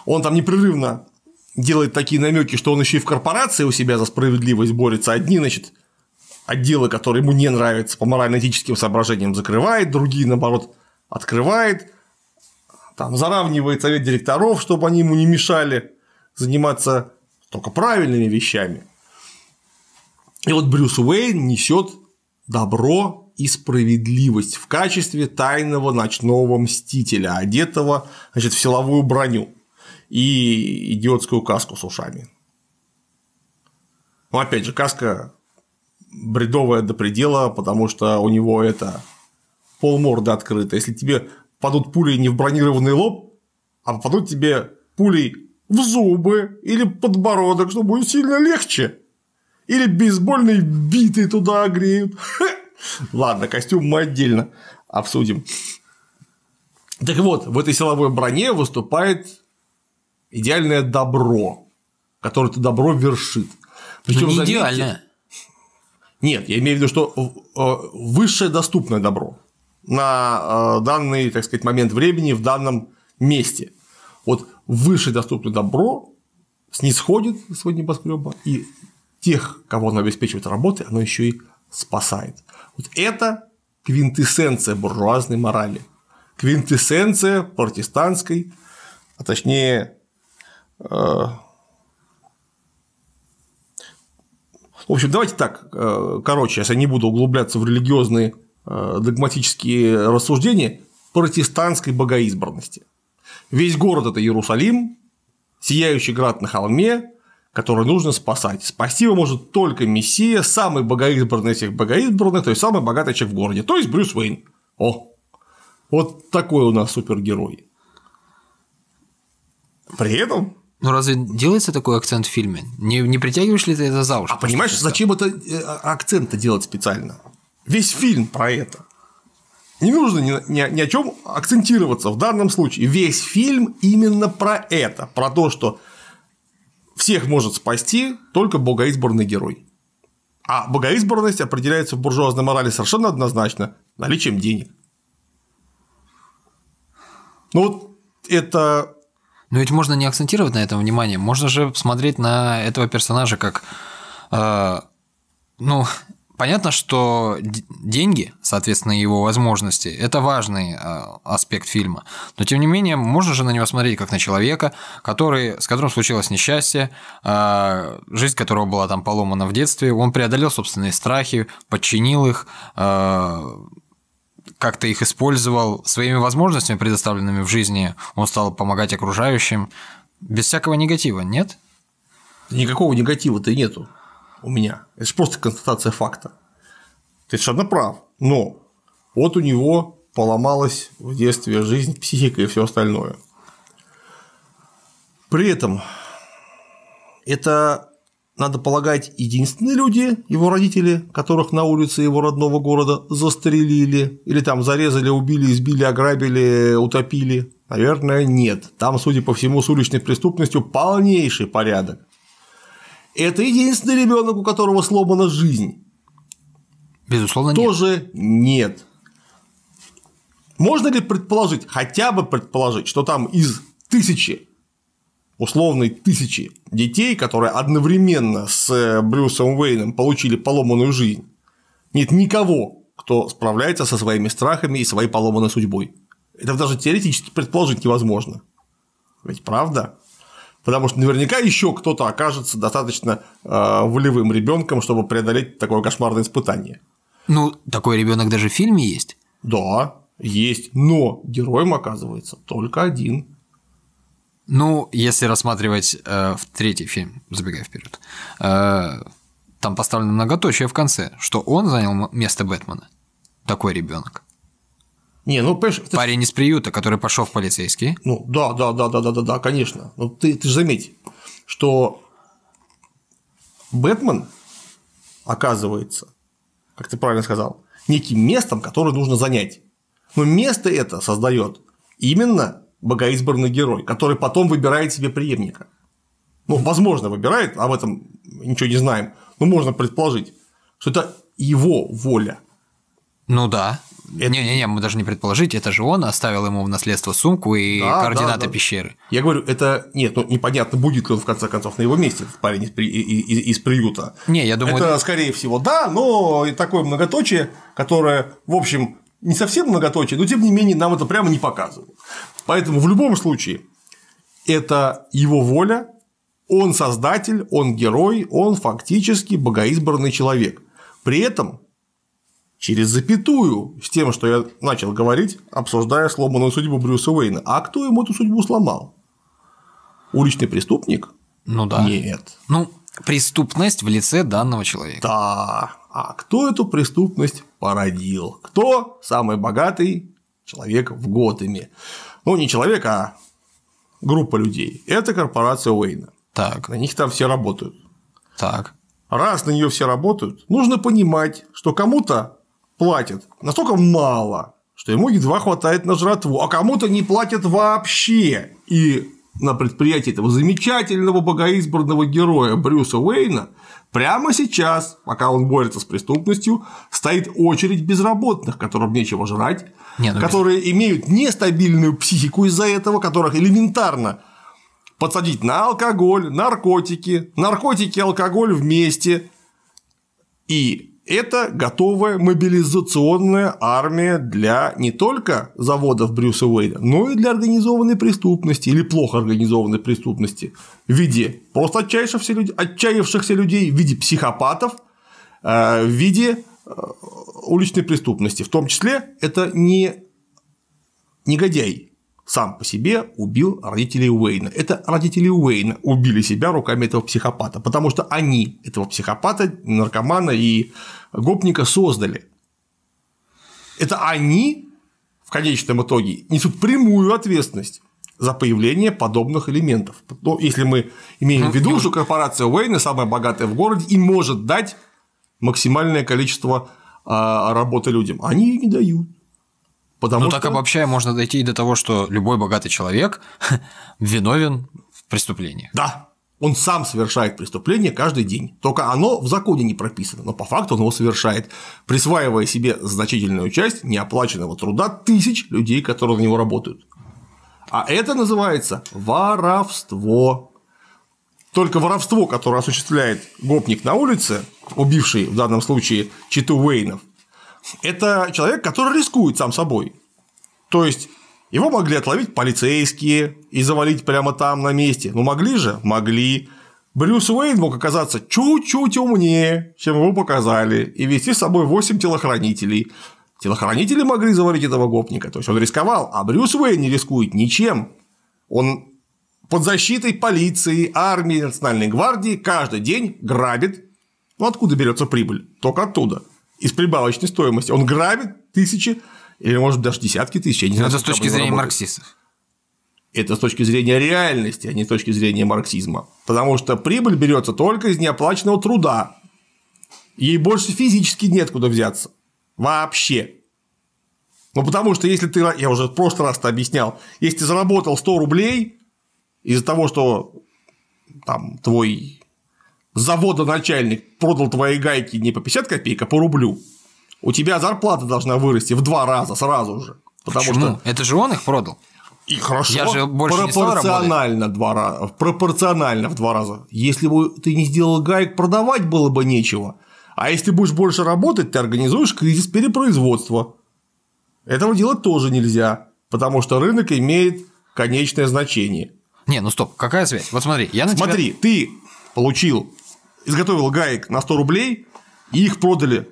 Он там непрерывно делает такие намеки, что он еще и в корпорации у себя за справедливость борется. Одни, значит, отделы, которые ему не нравятся по морально-этическим соображениям, закрывает, другие, наоборот, открывает, там, заравнивает совет директоров, чтобы они ему не мешали заниматься только правильными вещами. И вот Брюс Уэйн несет добро и справедливость в качестве тайного ночного мстителя, одетого значит, в силовую броню и идиотскую каску с ушами. Ну, опять же, каска бредовая до предела, потому что у него это полморда открыто. Если тебе падут пули не в бронированный лоб, а попадут тебе пулей в зубы или подбородок, что будет сильно легче. Или бейсбольные биты туда огреют. Ладно, костюм мы отдельно обсудим. Так вот, в этой силовой броне выступает идеальное добро, которое это добро вершит. Причем, не идеальное. Нет, я имею в виду, что э, высшее доступное добро на э, данный, так сказать, момент времени в данном месте. Вот высшее доступное добро снисходит с своего небоскреба, и тех, кого оно обеспечивает работой, оно еще и спасает. Вот это квинтэссенция буржуазной морали, квинтэссенция протестантской, а точнее в общем, давайте так, э, короче, сейчас я не буду углубляться в религиозные э, догматические рассуждения протестантской богоизбранности. Весь город – это Иерусалим, сияющий град на холме, который нужно спасать. Спасти его может только Мессия, самый богоизбранный из всех богоизбранных, то есть самый богатый человек в городе, то есть Брюс Уэйн. О, вот такой у нас супергерой. При этом ну разве делается такой акцент в фильме? Не, не притягиваешь ли ты это за уши? А понимаешь, зачем это э, акцент делать специально? Весь фильм про это. Не нужно ни, ни, ни о чем акцентироваться в данном случае. Весь фильм именно про это, про то, что всех может спасти только богоизбранный герой. А богоизбранность определяется в буржуазной морали совершенно однозначно наличием денег. Ну вот это но ведь можно не акцентировать на этом внимание, можно же смотреть на этого персонажа как, э, ну, понятно, что деньги, соответственно, его возможности, это важный э, аспект фильма, но тем не менее можно же на него смотреть как на человека, который, с которым случилось несчастье, э, жизнь которого была там поломана в детстве, он преодолел собственные страхи, подчинил их, э, как-то их использовал своими возможностями, предоставленными в жизни, он стал помогать окружающим. Без всякого негатива, нет? Никакого негатива-то нету у меня. Это же просто констатация факта. Ты совершенно прав. Но вот у него поломалась в детстве жизнь, психика и все остальное. При этом это, надо полагать, единственные люди, его родители, которых на улице его родного города застрелили, или там зарезали, убили, избили, ограбили, утопили. Наверное, нет. Там, судя по всему, с уличной преступностью полнейший порядок. Это единственный ребенок, у которого сломана жизнь. Безусловно, Тоже нет. Можно ли предположить, хотя бы предположить, что там из тысячи, условной тысячи детей, которые одновременно с э, Брюсом Уэйном получили поломанную жизнь, нет никого, кто справляется со своими страхами и своей поломанной судьбой. Это даже теоретически предположить невозможно. Ведь правда? Потому что наверняка еще кто-то окажется достаточно э, волевым ребенком, чтобы преодолеть такое кошмарное испытание. Ну, такой ребенок даже в фильме есть. Да, есть, но героем оказывается только один. Ну, если рассматривать э, в третий фильм, забегая вперед, э, там поставлено многоточие в конце, что он занял место Бэтмена. Такой ребенок. Не, ну, понимаешь, Парень из приюта, который пошел в полицейский. Ну, да, да, да, да, да, да, да, конечно. Но ты, ты же заметь, что Бэтмен оказывается, как ты правильно сказал, неким местом, которое нужно занять. Но место это создает именно богоизбранный герой, который потом выбирает себе преемника. Ну, возможно, выбирает, об этом ничего не знаем, но можно предположить, что это его воля. Ну да. Это- Не-не-не, мы даже не предположить, это же он оставил ему в наследство сумку и Да, координаты да, да. пещеры. Я говорю, это нет, ну непонятно, будет ли он в конце концов на его месте, парень из, при- и- и- из приюта. Не, я думаю, это, скорее всего, да, но такое многоточие, которое, в общем, не совсем многоточие, но тем не менее нам это прямо не показывают. Поэтому в любом случае это его воля, он создатель, он герой, он фактически богоизбранный человек. При этом через запятую с тем, что я начал говорить, обсуждая сломанную судьбу Брюса Уэйна. А кто ему эту судьбу сломал? Уличный преступник? ну да. Нет. Ну, преступность в лице данного человека. Да. А кто эту преступность породил? Кто самый богатый человек в Готэме? Ну, не человек, а группа людей. Это корпорация Уэйна. Так, На них там все работают. так. Раз на нее все работают, нужно понимать, что кому-то платят настолько мало, что ему едва хватает на жратву, а кому-то не платят вообще. И на предприятии этого замечательного богоизбранного героя Брюса Уэйна прямо сейчас, пока он борется с преступностью, стоит очередь безработных, которым нечего жрать, Не, ну без- которые имеют нестабильную психику из-за этого, которых элементарно подсадить на алкоголь, наркотики, наркотики и алкоголь вместе. И это готовая мобилизационная армия для не только заводов Брюса Уэйда, но и для организованной преступности или плохо организованной преступности в виде просто отчаявшихся людей, отчаявшихся людей, в виде психопатов, э, в виде э, уличной преступности. В том числе это не негодяй сам по себе убил родителей Уэйна. Это родители Уэйна убили себя руками этого психопата, потому что они этого психопата, наркомана и гопника создали. Это они в конечном итоге несут прямую ответственность за появление подобных элементов. Ну, если мы имеем в виду, что корпорация Уэйна самая богатая в городе и может дать максимальное количество а, работы людям, они ее не дают. Потому Ну, что... так обобщая, можно дойти и до того, что любой богатый человек виновен в преступлении. Да, он сам совершает преступление каждый день. Только оно в законе не прописано, но по факту он его совершает, присваивая себе значительную часть неоплаченного труда тысяч людей, которые на него работают. А это называется воровство. Только воровство, которое осуществляет гопник на улице, убивший в данном случае читу Уэйнов, это человек, который рискует сам собой. То есть его могли отловить полицейские и завалить прямо там на месте. Ну могли же? Могли. Брюс Уэйн мог оказаться чуть-чуть умнее, чем его показали, и вести с собой 8 телохранителей. Телохранители могли завалить этого гопника, то есть он рисковал, а Брюс Уэйн не рискует ничем. Он под защитой полиции, армии, национальной гвардии каждый день грабит. Ну откуда берется прибыль? Только оттуда. Из прибавочной стоимости. Он грабит тысячи или, может, даже десятки тысяч. Я не знаю, Это с точки зрения марксистов. Это с точки зрения реальности, а не с точки зрения марксизма. Потому что прибыль берется только из неоплаченного труда. Ей больше физически нет куда взяться. Вообще. Ну, потому что если ты, я уже в прошлый раз это объяснял, если ты заработал 100 рублей из-за того, что там твой заводоначальник продал твои гайки не по 50 копеек, а по рублю, у тебя зарплата должна вырасти в два раза сразу же. Потому Почему? что Это же он их продал. и хорошо. Я же больше не пропорционально два раза. Пропорционально в два раза. Если бы ты не сделал гаек, продавать было бы нечего. А если будешь больше работать, ты организуешь кризис перепроизводства. Этого делать тоже нельзя, потому что рынок имеет конечное значение. Не, ну стоп, какая связь? Вот смотри, я на тебя- Смотри, ты получил, изготовил гаек на 100 рублей, и их продали,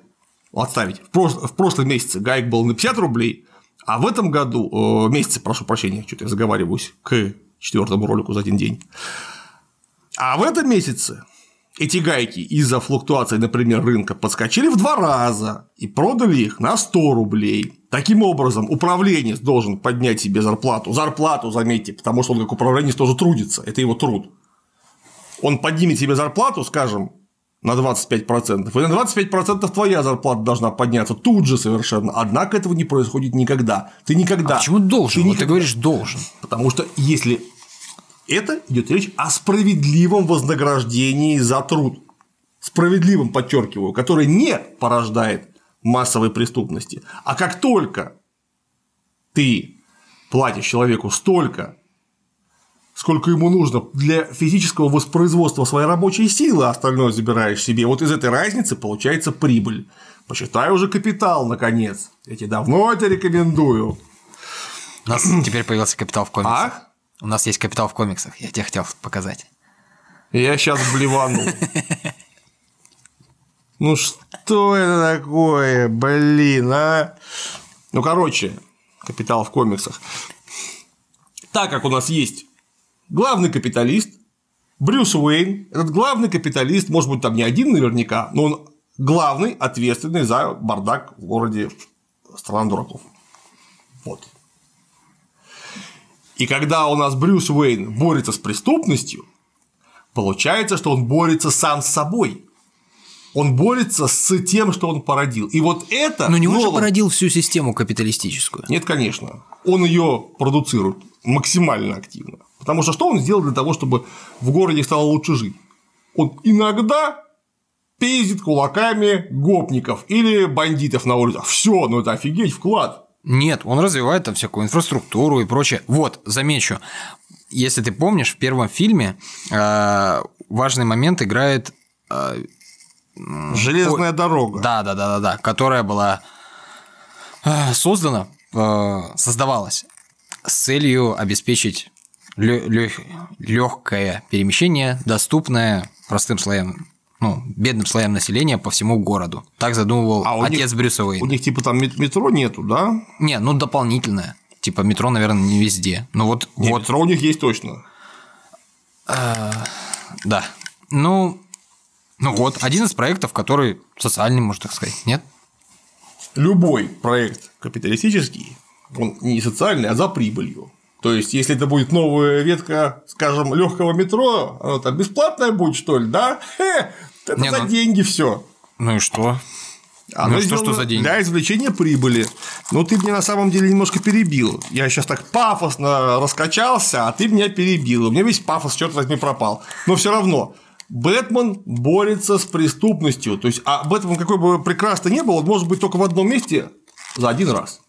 отставить, в, прос- в прошлом месяце гаек был на 50 рублей, а в этом году, э, месяце, прошу прощения, что-то я заговариваюсь к четвертому ролику за один день, а в этом месяце эти гайки из-за флуктуации, например, рынка подскочили в два раза и продали их на 100 рублей. Таким образом, управленец должен поднять себе зарплату. Зарплату, заметьте, потому что он как управленец тоже трудится. Это его труд. Он поднимет себе зарплату, скажем, на 25%, и на 25% твоя зарплата должна подняться тут же совершенно. Однако этого не происходит никогда. Ты никогда. А почему должен? Ты Вот ты никогда- говоришь должен. Потому что если это идет речь о справедливом вознаграждении за труд. Справедливым, подчеркиваю, который не порождает массовой преступности. А как только ты платишь человеку столько, сколько ему нужно для физического воспроизводства своей рабочей силы, а остальное забираешь себе, вот из этой разницы получается прибыль. Посчитай уже капитал, наконец. Я тебе давно это рекомендую. У нас теперь появился капитал в комиксах. А? У нас есть капитал в комиксах, я тебе хотел показать. Я сейчас блевану. Ну что это такое, блин, а? Ну, короче, капитал в комиксах. Так как у нас есть главный капиталист, Брюс Уэйн, этот главный капиталист, может быть, там не один наверняка, но он главный, ответственный за бардак в городе страна дураков. Вот. И когда у нас Брюс Уэйн борется с преступностью, получается, что он борется сам с собой. Он борется с тем, что он породил. И вот это. Но не он же Нолан- породил всю систему капиталистическую. Нет, конечно. Он ее продуцирует максимально активно. Потому что что он сделал для того, чтобы в городе стало лучше жить? Он иногда пиздит кулаками гопников или бандитов на улицах. Все, ну это офигеть вклад. Нет, он развивает там всякую инфраструктуру и прочее. Вот, замечу, если ты помнишь, в первом фильме э, важный момент играет э, Железная дорога. Да, да, да, да, да, которая была э, создана, э, создавалась с целью обеспечить легкое перемещение, доступное простым слоям, ну, бедным слоям населения по всему городу. Так задумывал А у отец них- Брюса У Уэйна. них типа там мет- метро нету, да? Не, ну дополнительное. Типа метро, наверное, не везде. Ну вот, Не, вот, метро у них есть точно. да. Ну, ну вот, один из проектов, который социальный, можно так сказать, нет? Любой проект капиталистический, он не социальный, а за прибылью. То есть, если это будет новая ветка, скажем, легкого метро, оно там бесплатное будет, что ли, да? Хе, это Не, за ну- деньги все. Ну и что? Оно Ну и что, сделано что за деньги? Для извлечения прибыли. Но ты меня на самом деле немножко перебил. Я сейчас так пафосно раскачался, а ты меня перебил. У меня весь пафос, черт возьми, пропал. Но все равно. Бэтмен борется с преступностью. То есть, а Бэтмен, какой бы прекрасный не был, он может быть только в одном месте за один раз.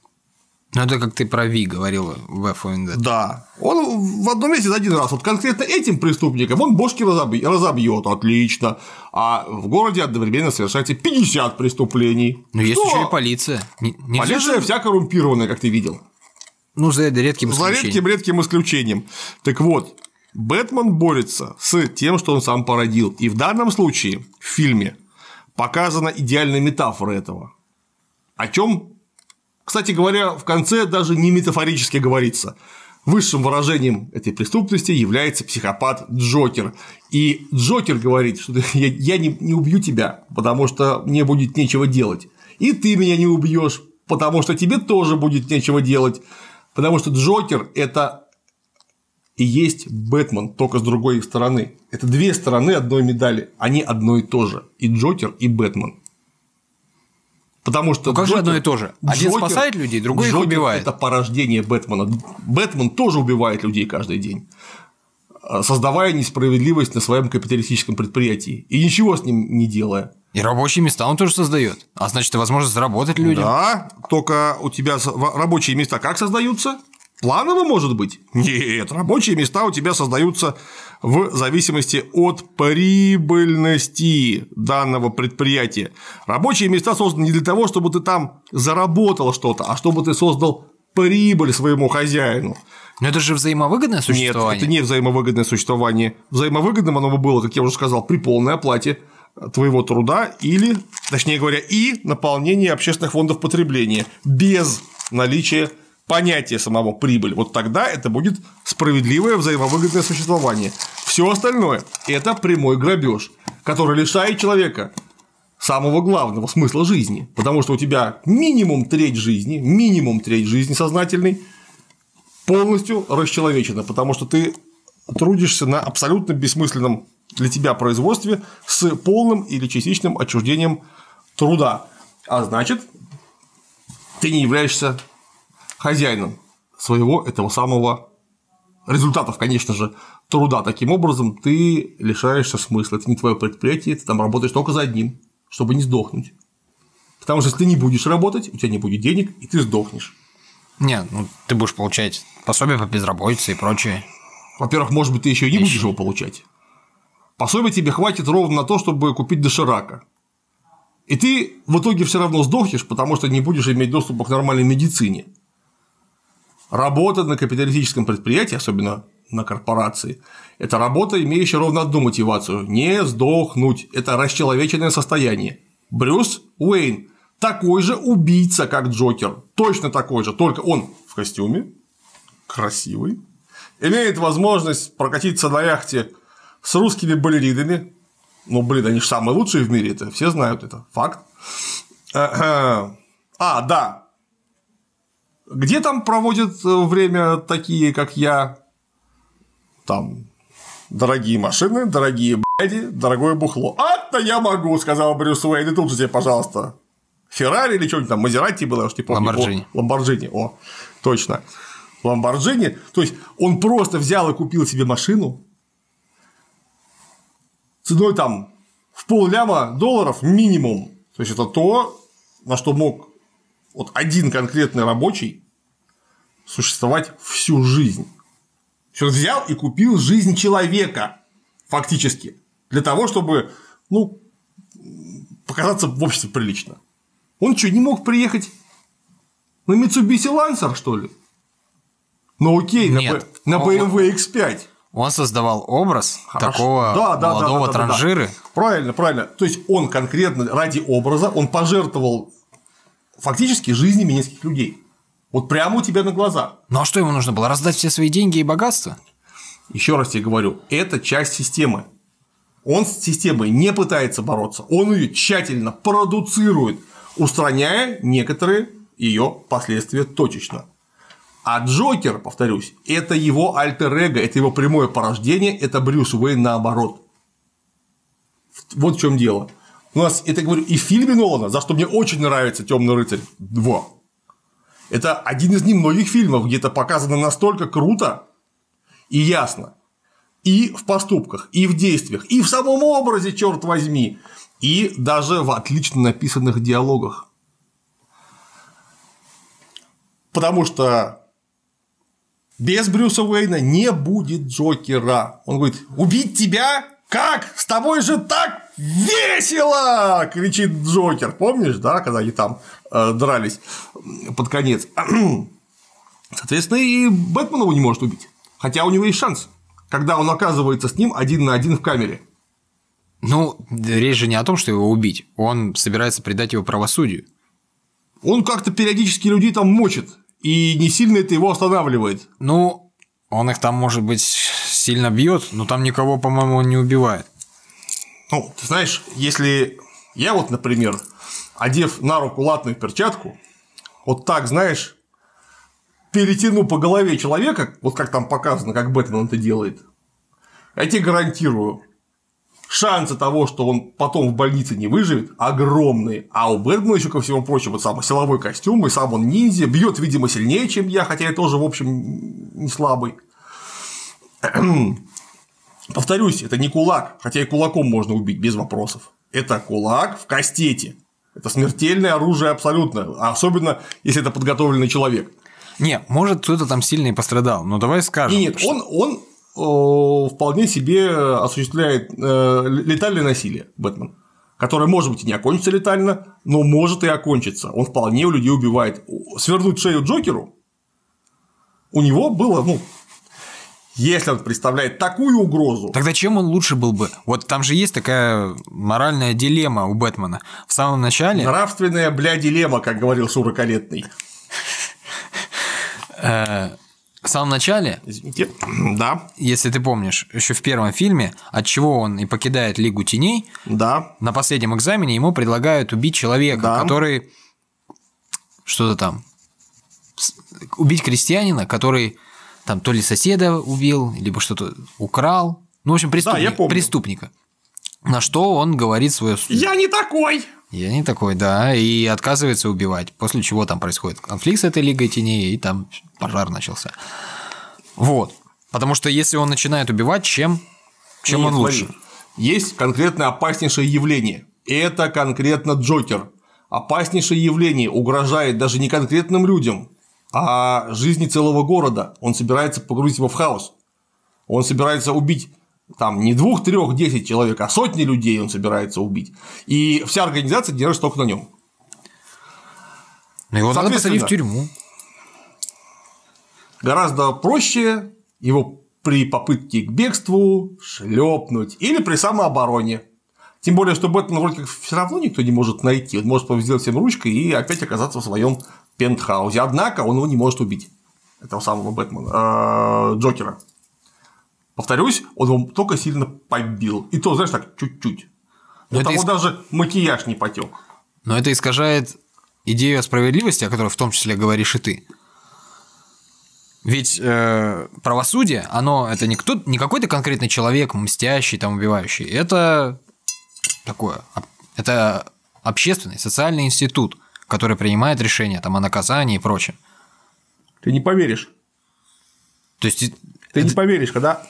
Ну это как ты про Ви говорил в F Vendetta. Да. Он в одном месте за один раз. Вот конкретно этим преступникам он бошки разобьет. Отлично. А в городе одновременно совершается 50 преступлений. Но есть Что? еще и полиция. Не- Полиция же- вся коррумпированная, как ты видел. Ну, за редким За исключением. редким редким исключением. Так вот, Бэтмен борется с тем, что он сам породил. И в данном случае в фильме показана идеальная метафора этого. О чем, кстати говоря, в конце даже не метафорически говорится. Высшим выражением этой преступности является психопат Джокер. И Джокер говорит, что я, не убью тебя, потому что мне будет нечего делать. И ты меня не убьешь, потому что тебе тоже будет нечего делать. Потому что Джокер – это и есть Бэтмен, только с другой стороны. Это две стороны одной медали. Они одно и то же. И Джокер, и Бэтмен. Потому что Ну как же Джокер- одно и то же? Один Джокер- спасает людей, другой их Джокер убивает. Это порождение Бэтмена. Бэтмен тоже убивает людей каждый день, э, создавая несправедливость на своем капиталистическом предприятии и ничего с ним не делая. И рабочие места он тоже создает. А значит, и возможность заработать людям. Да, только у тебя рабочие места как создаются? Планово может быть? Нет, рабочие места у тебя создаются в зависимости от прибыльности данного предприятия. Рабочие места созданы не для того, чтобы ты там заработал что-то, а чтобы ты создал прибыль своему хозяину. Но это же взаимовыгодное Нет, существование. это не взаимовыгодное существование. Взаимовыгодным оно бы было, как я уже сказал, при полной оплате твоего труда или, точнее говоря, и наполнении общественных фондов потребления без наличия понятия самого прибыль. Вот тогда это будет справедливое взаимовыгодное существование. Все остальное – это прямой грабеж, который лишает человека самого главного смысла жизни. Потому что у тебя минимум треть жизни, минимум треть жизни сознательной полностью расчеловечена, потому что ты трудишься на абсолютно бессмысленном для тебя производстве с полным или частичным отчуждением труда. А значит, ты не являешься хозяином своего этого самого результатов, конечно же, труда. Таким образом, ты лишаешься смысла. Это не твое предприятие, ты там работаешь только за одним, чтобы не сдохнуть. Потому что если ты не будешь работать, у тебя не будет денег, и ты сдохнешь. Нет, ну ты будешь получать пособие по безработице и прочее. Во-первых, может быть, ты еще и не будешь его получать. Пособие тебе хватит ровно на то, чтобы купить доширака. И ты в итоге все равно сдохнешь, потому что не будешь иметь доступа к нормальной медицине. Работа на капиталистическом предприятии, особенно на корпорации, это работа, имеющая ровно одну мотивацию – не сдохнуть. Это расчеловеченное состояние. Брюс Уэйн такой же убийца, как Джокер. Точно такой же, только он в костюме, красивый, имеет возможность прокатиться на яхте с русскими балеринами. Ну, блин, они же самые лучшие в мире, это все знают, это факт. А, да. Где там проводят э, время такие, как я? Там дорогие машины, дорогие бляди, дорогое бухло. А-то я могу, сказал Брюс Уэйн, и тут же тебе, пожалуйста, Феррари или что-нибудь там, Мазерати было, я уж не помню. Ламборджини. О, Ламборджини, о, точно. Ламборджини. То есть он просто взял и купил себе машину ценой там в полляма долларов минимум. То есть это то, на что мог вот один конкретный рабочий существовать всю жизнь. Он взял и купил жизнь человека фактически для того, чтобы ну, показаться в обществе прилично. Он что, не мог приехать на Mitsubishi Lancer, что ли? Ну окей, на, Нет. На BMW X5. Он создавал образ Хорошо. такого Да, да, да, молодого да, да, да, да. транжиры. Правильно, правильно. То есть он конкретно ради образа, он пожертвовал фактически жизнями нескольких людей. Вот прямо у тебя на глазах. Ну а что ему нужно было? Раздать все свои деньги и богатство? Еще раз тебе говорю, это часть системы. Он с системой не пытается бороться, он ее тщательно продуцирует, устраняя некоторые ее последствия точечно. А Джокер, повторюсь, это его альтер-эго, это его прямое порождение, это Брюс Уэйн наоборот. Вот в чем дело. У нас, это говорю, и в фильме Нолана, за что мне очень нравится Темный рыцарь 2. Это один из немногих фильмов, где это показано настолько круто и ясно. И в поступках, и в действиях, и в самом образе, черт возьми, и даже в отлично написанных диалогах. Потому что без Брюса Уэйна не будет Джокера. Он говорит, убить тебя? Как? С тобой же так весело! кричит Джокер. Помнишь, да, когда они там э, дрались под конец? Соответственно, и Бэтмен его не может убить. Хотя у него есть шанс, когда он оказывается с ним один на один в камере. Ну, речь же не о том, что его убить. Он собирается предать его правосудию. Он как-то периодически людей там мочит, и не сильно это его останавливает. Ну, Он их там, может быть, сильно бьет, но там никого, по-моему, он не убивает. Ну, ты знаешь, если я вот, например, одев на руку латную перчатку, вот так, знаешь, перетяну по голове человека, вот как там показано, как Бэтмен это делает, я тебе гарантирую, шансы того, что он потом в больнице не выживет, огромные. А у Бэтмена еще ко всему прочему сам силовой костюм, и сам он ниндзя, бьет, видимо, сильнее, чем я, хотя я тоже, в общем, не слабый. Повторюсь, это не кулак, хотя и кулаком можно убить без вопросов. Это кулак в кастете. Это смертельное оружие абсолютно, особенно если это подготовленный человек. Не, может, кто-то там сильно и пострадал, но давай скажем. Нет, он, он о, вполне себе осуществляет э, летальное насилие, Бэтмен, которое, может быть, и не окончится летально, но может и окончиться. Он вполне у людей убивает. Свернуть шею Джокеру у него было, ну, если он представляет такую угрозу. Тогда чем он лучше был бы? Вот там же есть такая моральная дилемма у Бэтмена. В самом начале... Нравственная, бля, дилемма, как говорил Шура Калетный. Э, в самом начале, Извините. Да, если ты помнишь, еще в первом фильме, от чего он и покидает Лигу Теней, да. на последнем экзамене ему предлагают убить человека, Да. который что-то там убить крестьянина, который там то ли соседа убил, либо что-то украл. Ну, в общем, преступник- я помню. преступника. На что он говорит свое Я не такой. Я не такой, да, и отказывается убивать. После чего там происходит конфликт с этой Лигой Теней, и там пожар начался. Вот. Потому что если он начинает убивать, чем, чем Нет, он лучше? смотри, Есть конкретно опаснейшее явление. Это конкретно Джокер. Опаснейшее явление угрожает даже не конкретным людям, а жизни целого города. Он собирается погрузить его в хаос. Он собирается убить там не двух, трех, десять человек, а сотни людей он собирается убить. И вся организация держится только на нем. Его надо посадить в тюрьму. Гораздо проще его при попытке к бегству шлепнуть или при самообороне. Тем более, что Бэтмена вроде как все равно никто не может найти. Он может сделать всем ручкой и опять оказаться в своем пентхаусе. Однако он его не может убить. Этого самого Бэтмена, э, Джокера. Повторюсь, он его только сильно побил. И то, знаешь, так чуть-чуть. Это того иск- даже макияж не потек. Но это искажает идею о справедливости, о которой в том числе говоришь и ты. Ведь э, правосудие, оно это не, кто, не какой-то конкретный человек, мстящий, там, убивающий. Это такое. Это общественный, социальный институт, который принимает решения там, о наказании и прочем. Ты не поверишь. То есть Ты не поверишь, когда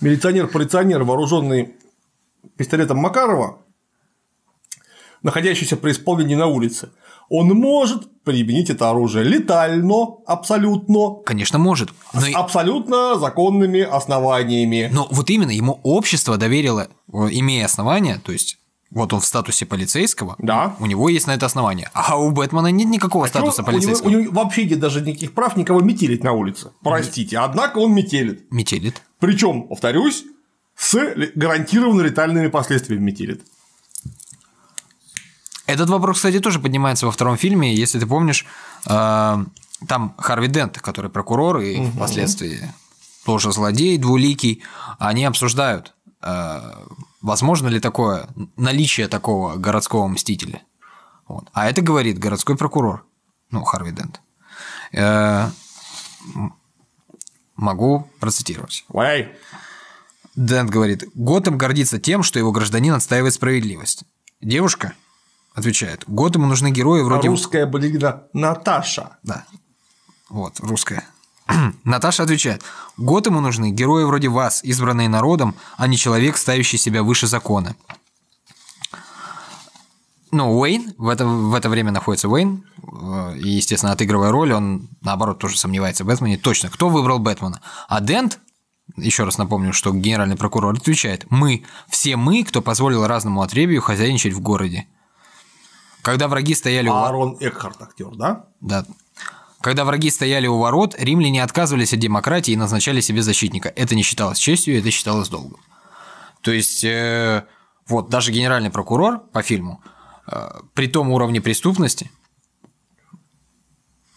милиционер-полиционер, вооруженный пистолетом Макарова, находящийся при исполнении на улице, он может применить это оружие летально, абсолютно, конечно, может. Но, с абсолютно законными основаниями. но вот именно ему общество доверило, э, имея основания, то есть вот он в статусе полицейского, Да. у него есть на это основание. А у Бэтмена нет никакого статуса Чё, у, него, полицейского. у него вообще нет даже никаких прав никого метелить на улице. Простите, однако он метелит. Метелит. Причем, повторюсь, с гарантированно летальными последствиями метелит. Этот вопрос, кстати, тоже поднимается во втором фильме. Если ты помнишь, э, там Харви Дент, который прокурор и впоследствии тоже злодей, двуликий, они обсуждают, э, возможно ли такое наличие такого городского мстителя. Вот. А это говорит городской прокурор, ну, Харви Дент. Э, могу процитировать. Ой, Дент говорит, Готэм гордится тем, что его гражданин отстаивает справедливость. Девушка отвечает, Готэму нужны герои вроде... русская балерина Наташа. Да. Вот, русская. Наташа отвечает, Готэму нужны герои вроде вас, избранные народом, а не человек, ставящий себя выше закона. Ну, Уэйн, в это, в это время находится Уэйн, э, и, естественно, отыгрывая роль, он, наоборот, тоже сомневается в Бэтмене. Точно, кто выбрал Бэтмена? А Дент, еще раз напомню, что генеральный прокурор отвечает, мы, все мы, кто позволил разному отребию хозяйничать в городе. Когда враги стояли у... Аарон Экхарт актер, да? Да. Когда враги стояли у ворот, римляне отказывались от демократии и назначали себе защитника. Это не считалось честью, это считалось долгом. То есть, э, вот даже генеральный прокурор по фильму, э, при том уровне преступности,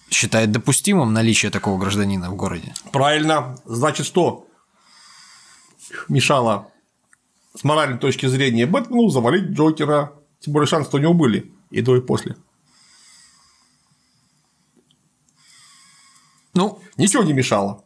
считает допустимым наличие такого гражданина в городе. Правильно. Значит, что мешало с моральной точки зрения Бэтмену завалить Джокера. Тем более шансы у него были и до, и после. Ну, Ничего не мешало.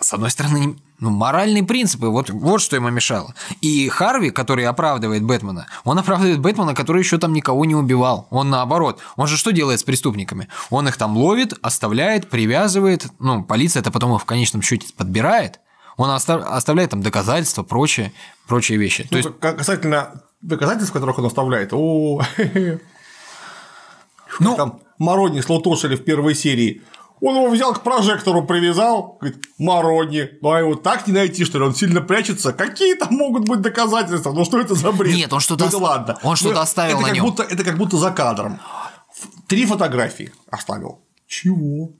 с одной стороны, ну, моральные принципы, вот, вот что ему мешало. И Харви, который оправдывает Бэтмена, он оправдывает Бэтмена, который еще там никого не убивал. Он наоборот. Он же что делает с преступниками? Он их там ловит, оставляет, привязывает. Ну, полиция это потом их в конечном счете подбирает. Он оста- оставляет там доказательства, прочее, прочие вещи. То Ну, есть, к- касательно доказательств, которых он оставляет, о, ну, там Марони слотошили в первой серии. Он его взял к прожектору, привязал, говорит, Марони, ну а его так не найти, что ли, он сильно прячется. Какие там могут быть доказательства? Ну что это за бред? Нет, он что-то Ну ост- ладно. он что-то Ну, оставил это на как нём. Будто, это как будто за кадром. Три фотографии оставил. Чего?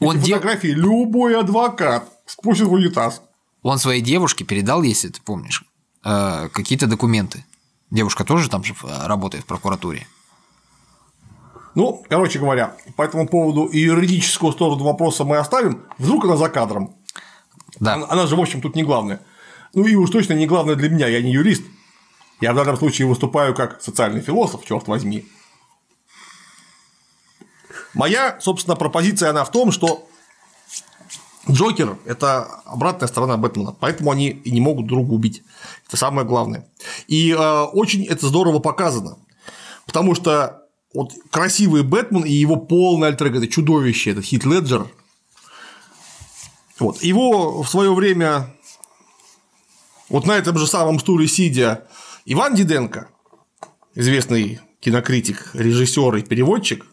Он Эти де- фотографии любой адвокат спустит в унитаз. он своей девушке передал, если ты помнишь, э, какие-то документы. Девушка тоже там же э, работает в прокуратуре. Ну, короче говоря, по этому поводу и юридическую сторону вопроса мы оставим. Вдруг она за кадром. Да. Она, она же, в общем, тут не главная. Ну и уж точно не главное для меня, я не юрист. Я в данном случае выступаю как социальный философ, черт возьми. Моя, собственно, пропозиция она в том, что Джокер – это обратная сторона Бэтмена, поэтому они и не могут друг друга убить. Это самое главное. И э, очень это здорово показано, потому что вот красивый Бэтмен и его полный альтер это чудовище, это Хит Леджер. Вот. Его в свое время вот на этом же самом стуле сидя Иван Диденко, известный кинокритик, режиссер и переводчик,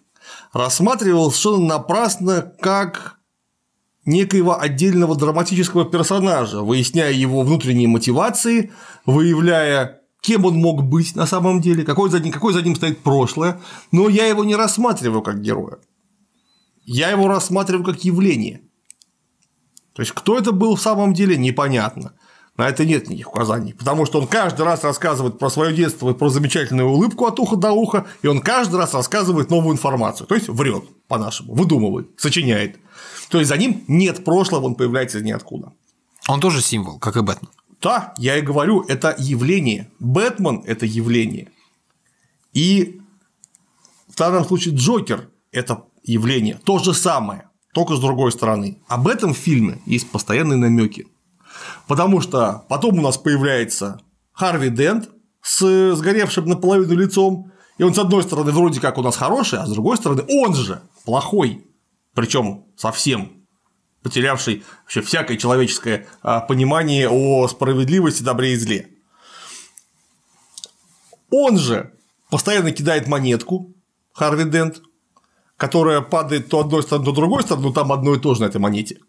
рассматривал совершенно напрасно как некоего отдельного драматического персонажа, выясняя его внутренние мотивации, выявляя, кем он мог быть на самом деле, какой за ним, какое за ним стоит прошлое, но я его не рассматриваю как героя. Я его рассматриваю как явление. То есть, кто это был в самом деле, непонятно. На это нет никаких указаний. Потому что он каждый раз рассказывает про свое детство и про замечательную улыбку от уха до уха, и он каждый раз рассказывает новую информацию. То есть врет по-нашему, выдумывает, сочиняет. То есть за ним нет прошлого, он появляется из ниоткуда. Он тоже символ, как и Бэтмен. Да, я и говорю, это явление. Бэтмен – это явление. И в данном случае Джокер – это явление. То же самое, только с другой стороны. Об этом в фильме есть постоянные намеки. Потому что потом у нас появляется Харви Дент с сгоревшим наполовину лицом. И он, с одной стороны, вроде как у нас хороший, а с другой стороны, он же плохой. Причем совсем потерявший вообще всякое человеческое а, понимание о справедливости, добре и зле. Он же постоянно кидает монетку, Харви Дент, которая падает то одной стороны, то другой стороны, но там одно и то же на этой монете.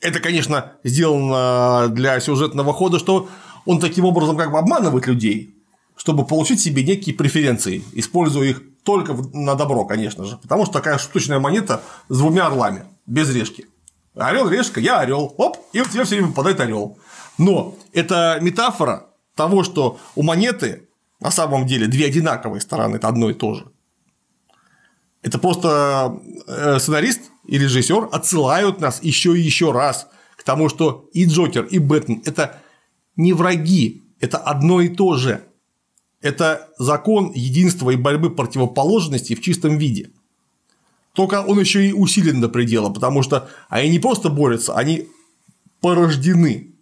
Это, конечно, сделано для сюжетного хода, что он таким образом как бы обманывает людей, чтобы получить себе некие преференции, используя их только на добро, конечно же. Потому что такая штучная монета с двумя орлами, без решки. Орел, решка, я орел. Оп, и вот тебе все время попадает орел. Но это метафора того, что у монеты на самом деле две одинаковые стороны, это одно и то же. Это просто э, сценарист и режиссер отсылают нас еще и еще раз к тому, что и Джокер, и Бэтмен – это не враги, это одно и то же. Это закон единства и борьбы противоположностей в чистом виде. Только он еще и усилен до предела, потому что они не просто борются, они порождены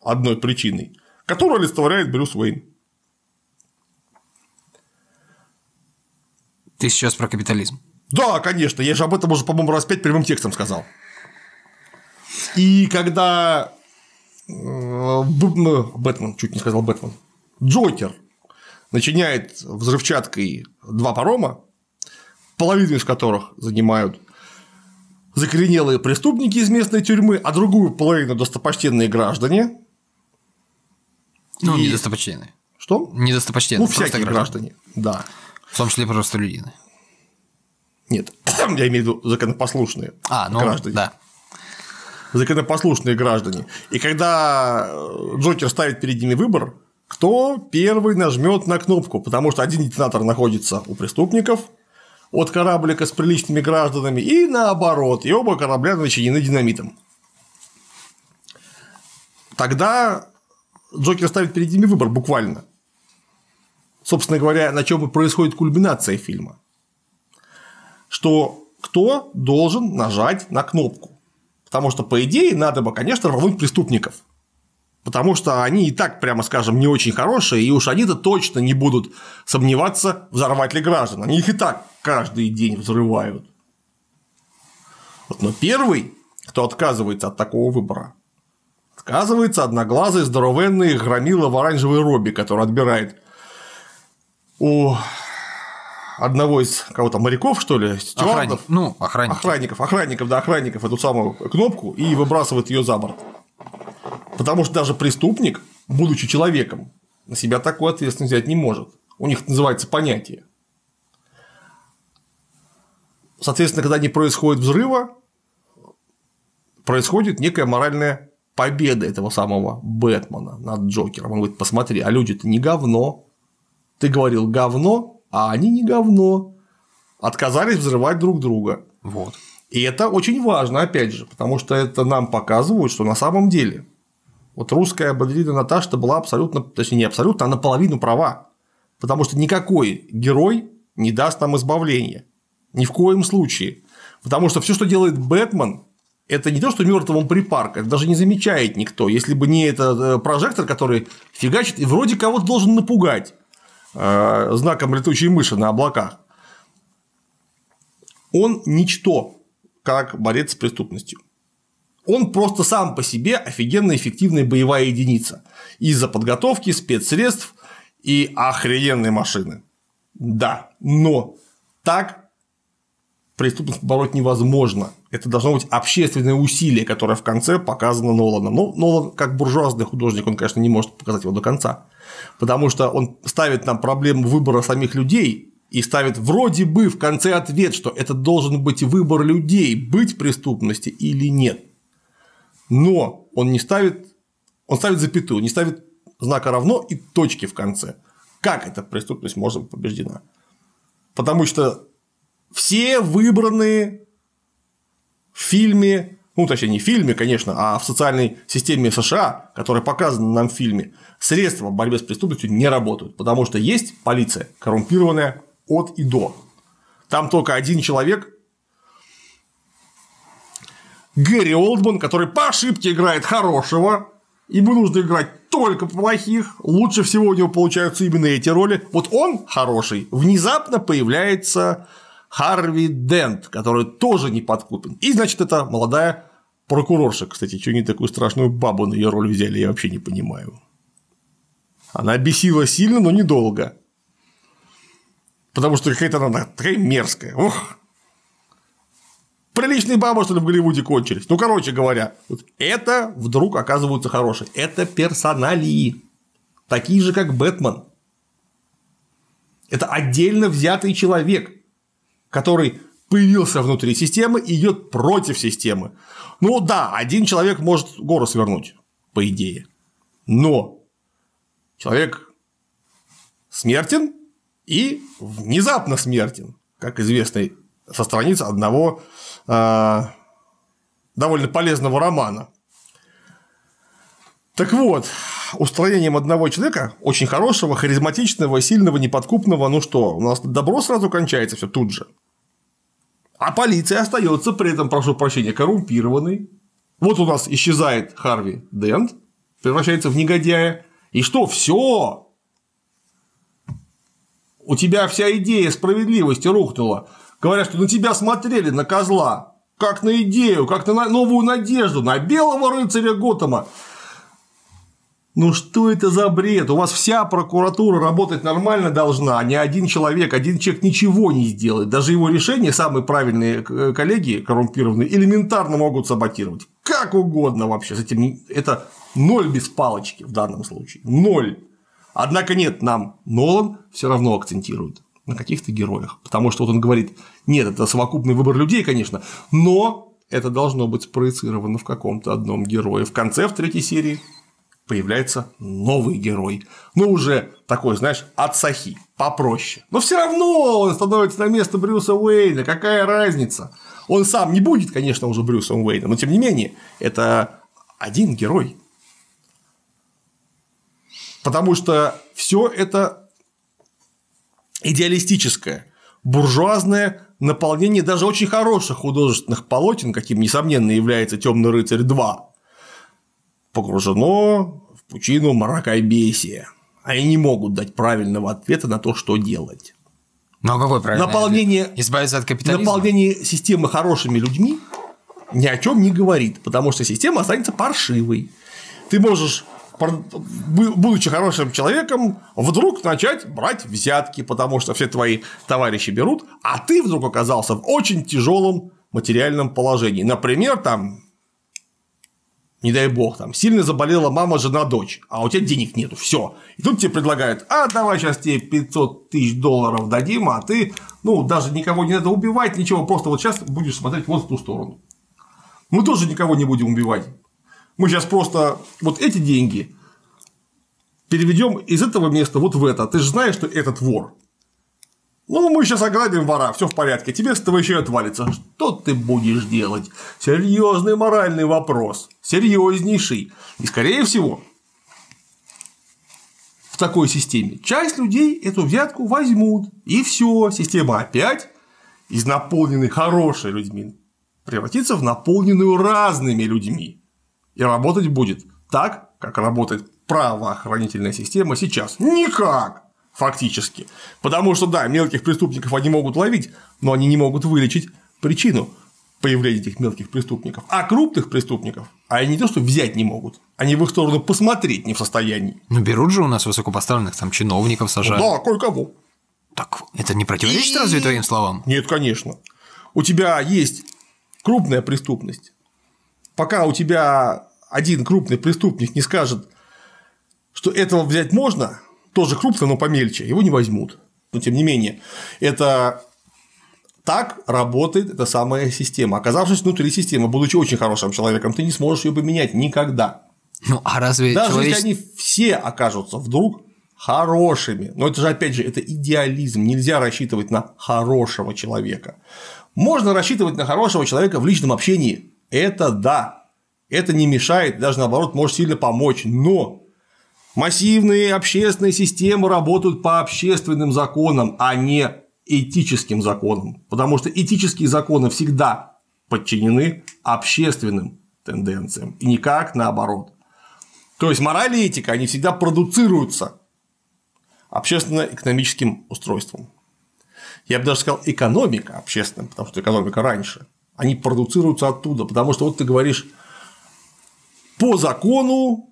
одной причиной, которую олицетворяет Брюс Уэйн. Ты сейчас про капитализм. Да, конечно, я же об этом уже, по-моему, раз пять прямым текстом сказал. И когда э, Б- Бэтмен, чуть не сказал Бэтмен, Джокер начиняет взрывчаткой два парома, половину из которых занимают закоренелые преступники из местной тюрьмы, а другую половину достопочтенные граждане. Ну, И- недостопочтенные. Что? Недостопочтенные. Ну, всякие граждане. Да. В том числе просто люди. Нет, я имею в виду законопослушные А, ну, граждане. да. законопослушные граждане. И когда э, Джокер ставит перед ними выбор, кто первый нажмет на кнопку, потому что один детонатор находится у преступников, от кораблика с приличными гражданами, и наоборот, и оба корабля начинены динамитом. Тогда Джокер ставит перед ними выбор буквально. Собственно говоря, на чем и происходит кульминация фильма. Что кто должен нажать на кнопку. Потому что, по идее, надо бы, конечно, рвануть преступников. Потому что они и так, прямо скажем, не очень хорошие, и уж они-то точно не будут сомневаться, взорвать ли граждан. Они их и так каждый день взрывают. Вот, но первый, кто отказывается от такого выбора, отказывается одноглазый здоровенный громила в оранжевой робе, который отбирает у одного из кого-то моряков, что ли, Охранник. Ну, охранников. Охранников, охранников, да, охранников эту самую кнопку и выбрасывает ее за борт. Потому что даже преступник, будучи человеком, на себя такую ответственность взять не может. У них это называется понятие. Соответственно, когда не происходит взрыва, происходит некая моральная победа этого самого Бэтмена над Джокером. Он говорит, посмотри, а люди-то не говно. Ты говорил говно, а они не говно. Отказались взрывать друг друга. Вот. И это очень важно, опять же, потому что это нам показывает, что на самом деле вот русская балерина Наташа была абсолютно, точнее не абсолютно, а наполовину права. Потому что никакой герой не даст нам избавления. Ни в коем случае. Потому что все, что делает Бэтмен, это не то, что мертвому припарк, это даже не замечает никто. Если бы не этот э, прожектор, который фигачит и вроде кого-то должен напугать. Э, знаком летучей мыши на облаках, он ничто, как борец с преступностью. Он просто сам по себе офигенно эффективная боевая единица из-за подготовки спецсредств и охрененной машины. Да, но так преступность побороть невозможно. Это должно быть общественное усилие, которое в конце показано Ноланом. Но Нолан, как буржуазный художник, он, конечно, не может показать его до конца потому что он ставит нам проблему выбора самих людей и ставит вроде бы в конце ответ, что это должен быть выбор людей, быть преступности или нет. Но он не ставит, он ставит запятую, не ставит знака равно и точки в конце. Как эта преступность может быть побеждена? Потому что все выбранные в фильме ну, точнее, не в фильме, конечно, а в социальной системе США, которая показана нам в фильме, средства борьбы с преступностью не работают, потому что есть полиция, коррумпированная от и до. Там только один человек, Гэри Олдман, который по ошибке играет хорошего, ему нужно играть только плохих, лучше всего у него получаются именно эти роли. Вот он хороший, внезапно появляется Харви Дент, который тоже не подкупен. И, значит, это молодая Прокурорша, кстати, что не такую страшную бабу на ее роль взяли, я вообще не понимаю. Она бесила сильно, но недолго. Потому что какая-то она такая мерзкая. Ух! Приличные бабы, что в Голливуде кончились. Ну, короче говоря, вот это вдруг оказываются хорошие. Это персоналии. Такие же, как Бэтмен. Это отдельно взятый человек, который появился внутри системы и идет против системы. Ну да, один человек может гору свернуть, по идее. Но человек смертен и внезапно смертен, как известно со страниц одного довольно полезного романа. Так вот, устроением одного человека, очень хорошего, харизматичного, сильного, неподкупного, ну что, у нас добро сразу кончается все тут же. А полиция остается при этом, прошу прощения, коррумпированной. Вот у нас исчезает Харви Дент, превращается в негодяя. И что, все? У тебя вся идея справедливости рухнула. Говорят, что на тебя смотрели, на козла, как на идею, как на новую надежду, на белого рыцаря Готэма. Ну что это за бред? У вас вся прокуратура работать нормально должна, а не один человек. Один человек ничего не сделает. Даже его решения самые правильные э, коллеги коррумпированные элементарно могут саботировать. Как угодно вообще. С этим это ноль без палочки в данном случае. Ноль. Однако нет, нам Нолан все равно акцентирует на каких-то героях. Потому что вот он говорит, нет, это совокупный выбор людей, конечно, но это должно быть спроецировано в каком-то одном герое. В конце, в третьей серии появляется новый герой. Ну, уже такой, знаешь, от Сахи, попроще. Но все равно он становится на место Брюса Уэйна. Какая разница? Он сам не будет, конечно, уже Брюсом Уэйном, но тем не менее, это один герой. Потому что все это идеалистическое, буржуазное наполнение даже очень хороших художественных полотен, каким, несомненно, является Темный рыцарь 2, погружено в пучину мракобесия. Они не могут дать правильного ответа на то, что делать. Ну а какой правильный Наполнение, ответ? Избавиться от капитализма? наполнение системы хорошими людьми ни о чем не говорит, потому что система останется паршивой. Ты можешь будучи хорошим человеком, вдруг начать брать взятки, потому что все твои товарищи берут, а ты вдруг оказался в очень тяжелом материальном положении. Например, там, не дай бог, там сильно заболела мама, жена, дочь, а у тебя денег нету, все. И тут тебе предлагают, а давай сейчас тебе 500 тысяч долларов дадим, а ты, ну, даже никого не надо убивать, ничего, просто вот сейчас будешь смотреть вот в ту сторону. Мы тоже никого не будем убивать. Мы сейчас просто вот эти деньги переведем из этого места вот в это. Ты же знаешь, что этот вор. Ну, мы сейчас ограбим вора, все в порядке, тебе с и отвалится. Что ты будешь делать? Серьезный моральный вопрос. Серьезнейший. И, скорее всего, в такой системе часть людей эту взятку возьмут. И все, система опять из наполненной хорошими людьми превратится в наполненную разными людьми. И работать будет так, как работает правоохранительная система сейчас. Никак! Фактически. Потому что, да, мелких преступников они могут ловить, но они не могут вылечить причину появления этих мелких преступников. А крупных преступников они не то, что взять не могут, они в их сторону посмотреть не в состоянии. Ну, берут же у нас высокопоставленных там чиновников сажают. Да, кое-кого. Так это не противоречит И... разве твоим словам? Нет, конечно. У тебя есть крупная преступность. Пока у тебя один крупный преступник не скажет, что этого взять можно, тоже крупно, но помельче, его не возьмут. Но тем не менее, это так работает эта самая система. Оказавшись внутри системы, будучи очень хорошим человеком, ты не сможешь ее поменять никогда. Ну, а разве Даже человеч... если они все окажутся вдруг хорошими, но это же, опять же, это идеализм, нельзя рассчитывать на хорошего человека. Можно рассчитывать на хорошего человека в личном общении, это да, это не мешает, даже наоборот может сильно помочь, но Массивные общественные системы работают по общественным законам, а не этическим законам, потому что этические законы всегда подчинены общественным тенденциям, и никак наоборот. То есть мораль и этика, они всегда продуцируются общественно-экономическим устройством. Я бы даже сказал экономика общественным, потому что экономика раньше. Они продуцируются оттуда, потому что вот ты говоришь по закону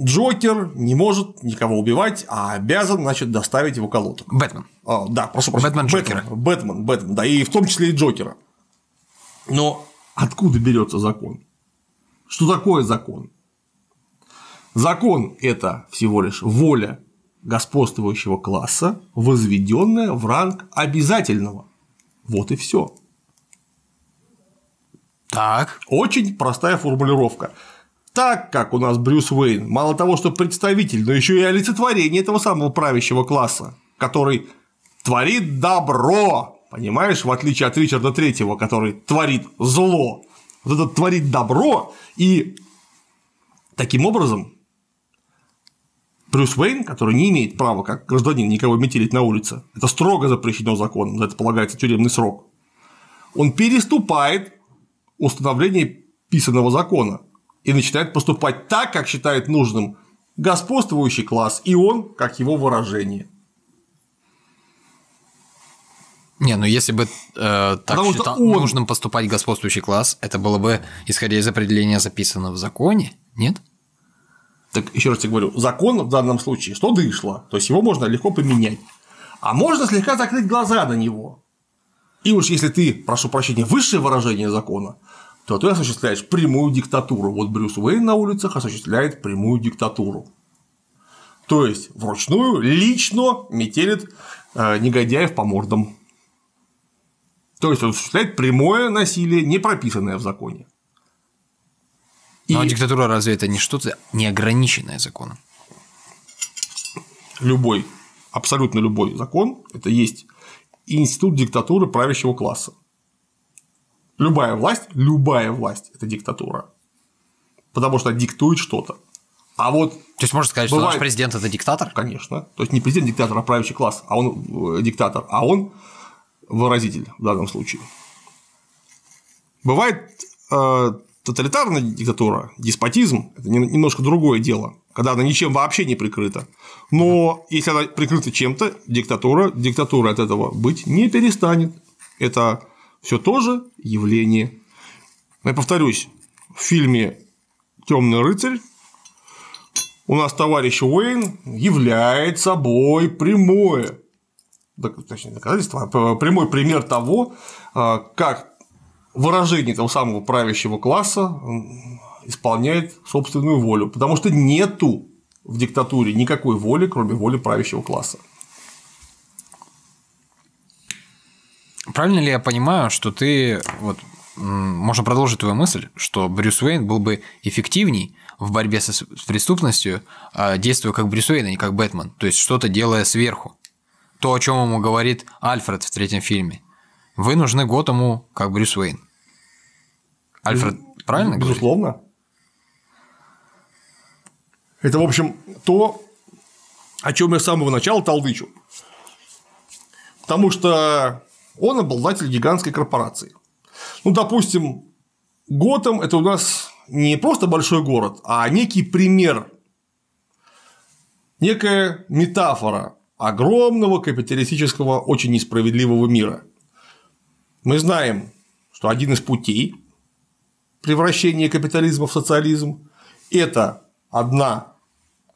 Джокер не может никого убивать, а обязан, значит, доставить его колодок. Бэтмен. А, да, прошу прощения. Бэтмен Джокера. Бэтмен, Бэтмен, Бэтмен, да, и в том числе и Джокера. Но откуда берется закон? Что такое закон? Закон – это всего лишь воля господствующего класса, возведенная в ранг обязательного. Вот и все. Так. Очень простая формулировка так как у нас Брюс Уэйн мало того, что представитель, но еще и олицетворение этого самого правящего класса, который творит добро, понимаешь, в отличие от Ричарда Третьего, который творит зло. Вот этот творит добро, и таким образом Брюс Уэйн, который не имеет права как гражданин никого метелить на улице, это строго запрещено законом, за это полагается тюремный срок, он переступает установление писанного закона, и начинает поступать так, как считает нужным господствующий класс, и он, как его выражение. Не, ну если бы э, так Потому считал он... нужным поступать господствующий класс, это было бы, исходя из определения, записано в законе, нет? Так еще раз тебе говорю, закон в данном случае, что дышло, то есть его можно легко поменять. А можно слегка закрыть глаза на него. И уж если ты, прошу прощения, высшее выражение закона, то ты осуществляешь прямую диктатуру. Вот Брюс Уэйн на улицах осуществляет прямую диктатуру. То есть вручную лично метелит э, негодяев по мордам. То есть он осуществляет прямое насилие, не прописанное в законе. И Ну а диктатура разве это не что-то неограниченное законом? любой, абсолютно любой закон – это есть институт диктатуры правящего класса. Любая власть, любая власть – это диктатура. Потому что диктует что-то. А вот, То есть можно сказать, что Бывает. наш президент это диктатор? конечно, то есть не президент диктатор, а правящий класс, а он э, диктатор, а он выразитель в данном случае. Бывает э, тоталитарная диктатура, деспотизм – это не- немножко другое дело, когда она ничем вообще не прикрыта. Но если она прикрыта чем-то, диктатура, диктатура от этого быть не перестанет. Это все тоже явление. Я повторюсь, в фильме Темный рыцарь у нас товарищ Уэйн является собой прямое точнее, доказательство, прямой пример того, а, как выражение того самого правящего класса исполняет собственную волю. Потому что нету в диктатуре никакой воли, кроме воли правящего класса. Правильно ли я понимаю, что ты вот можно продолжить твою мысль, что Брюс Уэйн был бы эффективней в борьбе со- с преступностью, а, действуя как Брюс Уэйн, а не как Бэтмен, то есть что-то делая сверху. То, о чем ему говорит Альфред в третьем фильме. Вы нужны Готэму как Брюс Уэйн. Альфред, правильно говорит? Безусловно. Это, в общем, то, о чем я с самого начала толдычу. Потому что он обладатель гигантской корпорации. Ну, допустим, Готэм – это у нас не просто большой город, а некий пример, некая метафора огромного капиталистического, очень несправедливого мира. Мы знаем, что один из путей превращения капитализма в социализм – это одна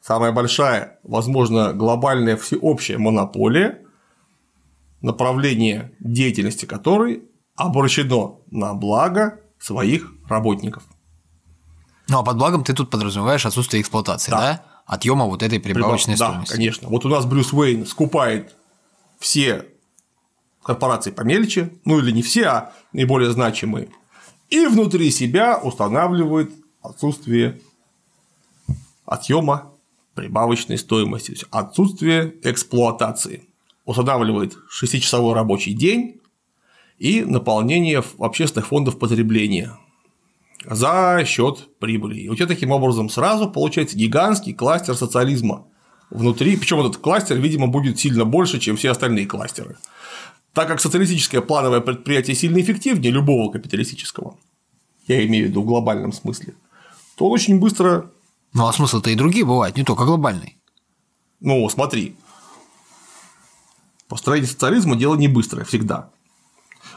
самая большая, возможно, глобальная всеобщая монополия, направление деятельности которой обращено на благо своих работников. Ну, а под благом ты тут подразумеваешь отсутствие эксплуатации, Да. да? Отъема вот этой прибавочной да, стоимости. конечно. Вот у нас Брюс Уэйн скупает все корпорации помельче, ну или не все, а наиболее значимые, и внутри себя устанавливает отсутствие отъема прибавочной стоимости, то есть отсутствие эксплуатации. Устанавливает 6-часовой рабочий день и наполнение общественных фондов потребления за счет прибыли. И у тебя таким образом сразу получается гигантский кластер социализма внутри, причем этот кластер, видимо, будет сильно больше, чем все остальные кластеры. Так как социалистическое плановое предприятие сильно эффективнее любого капиталистического, я имею в виду в глобальном смысле, то он очень быстро, Ну, а смысл-то и другие бывают, не только глобальный. ну, смотри, построение социализма дело не быстрое всегда.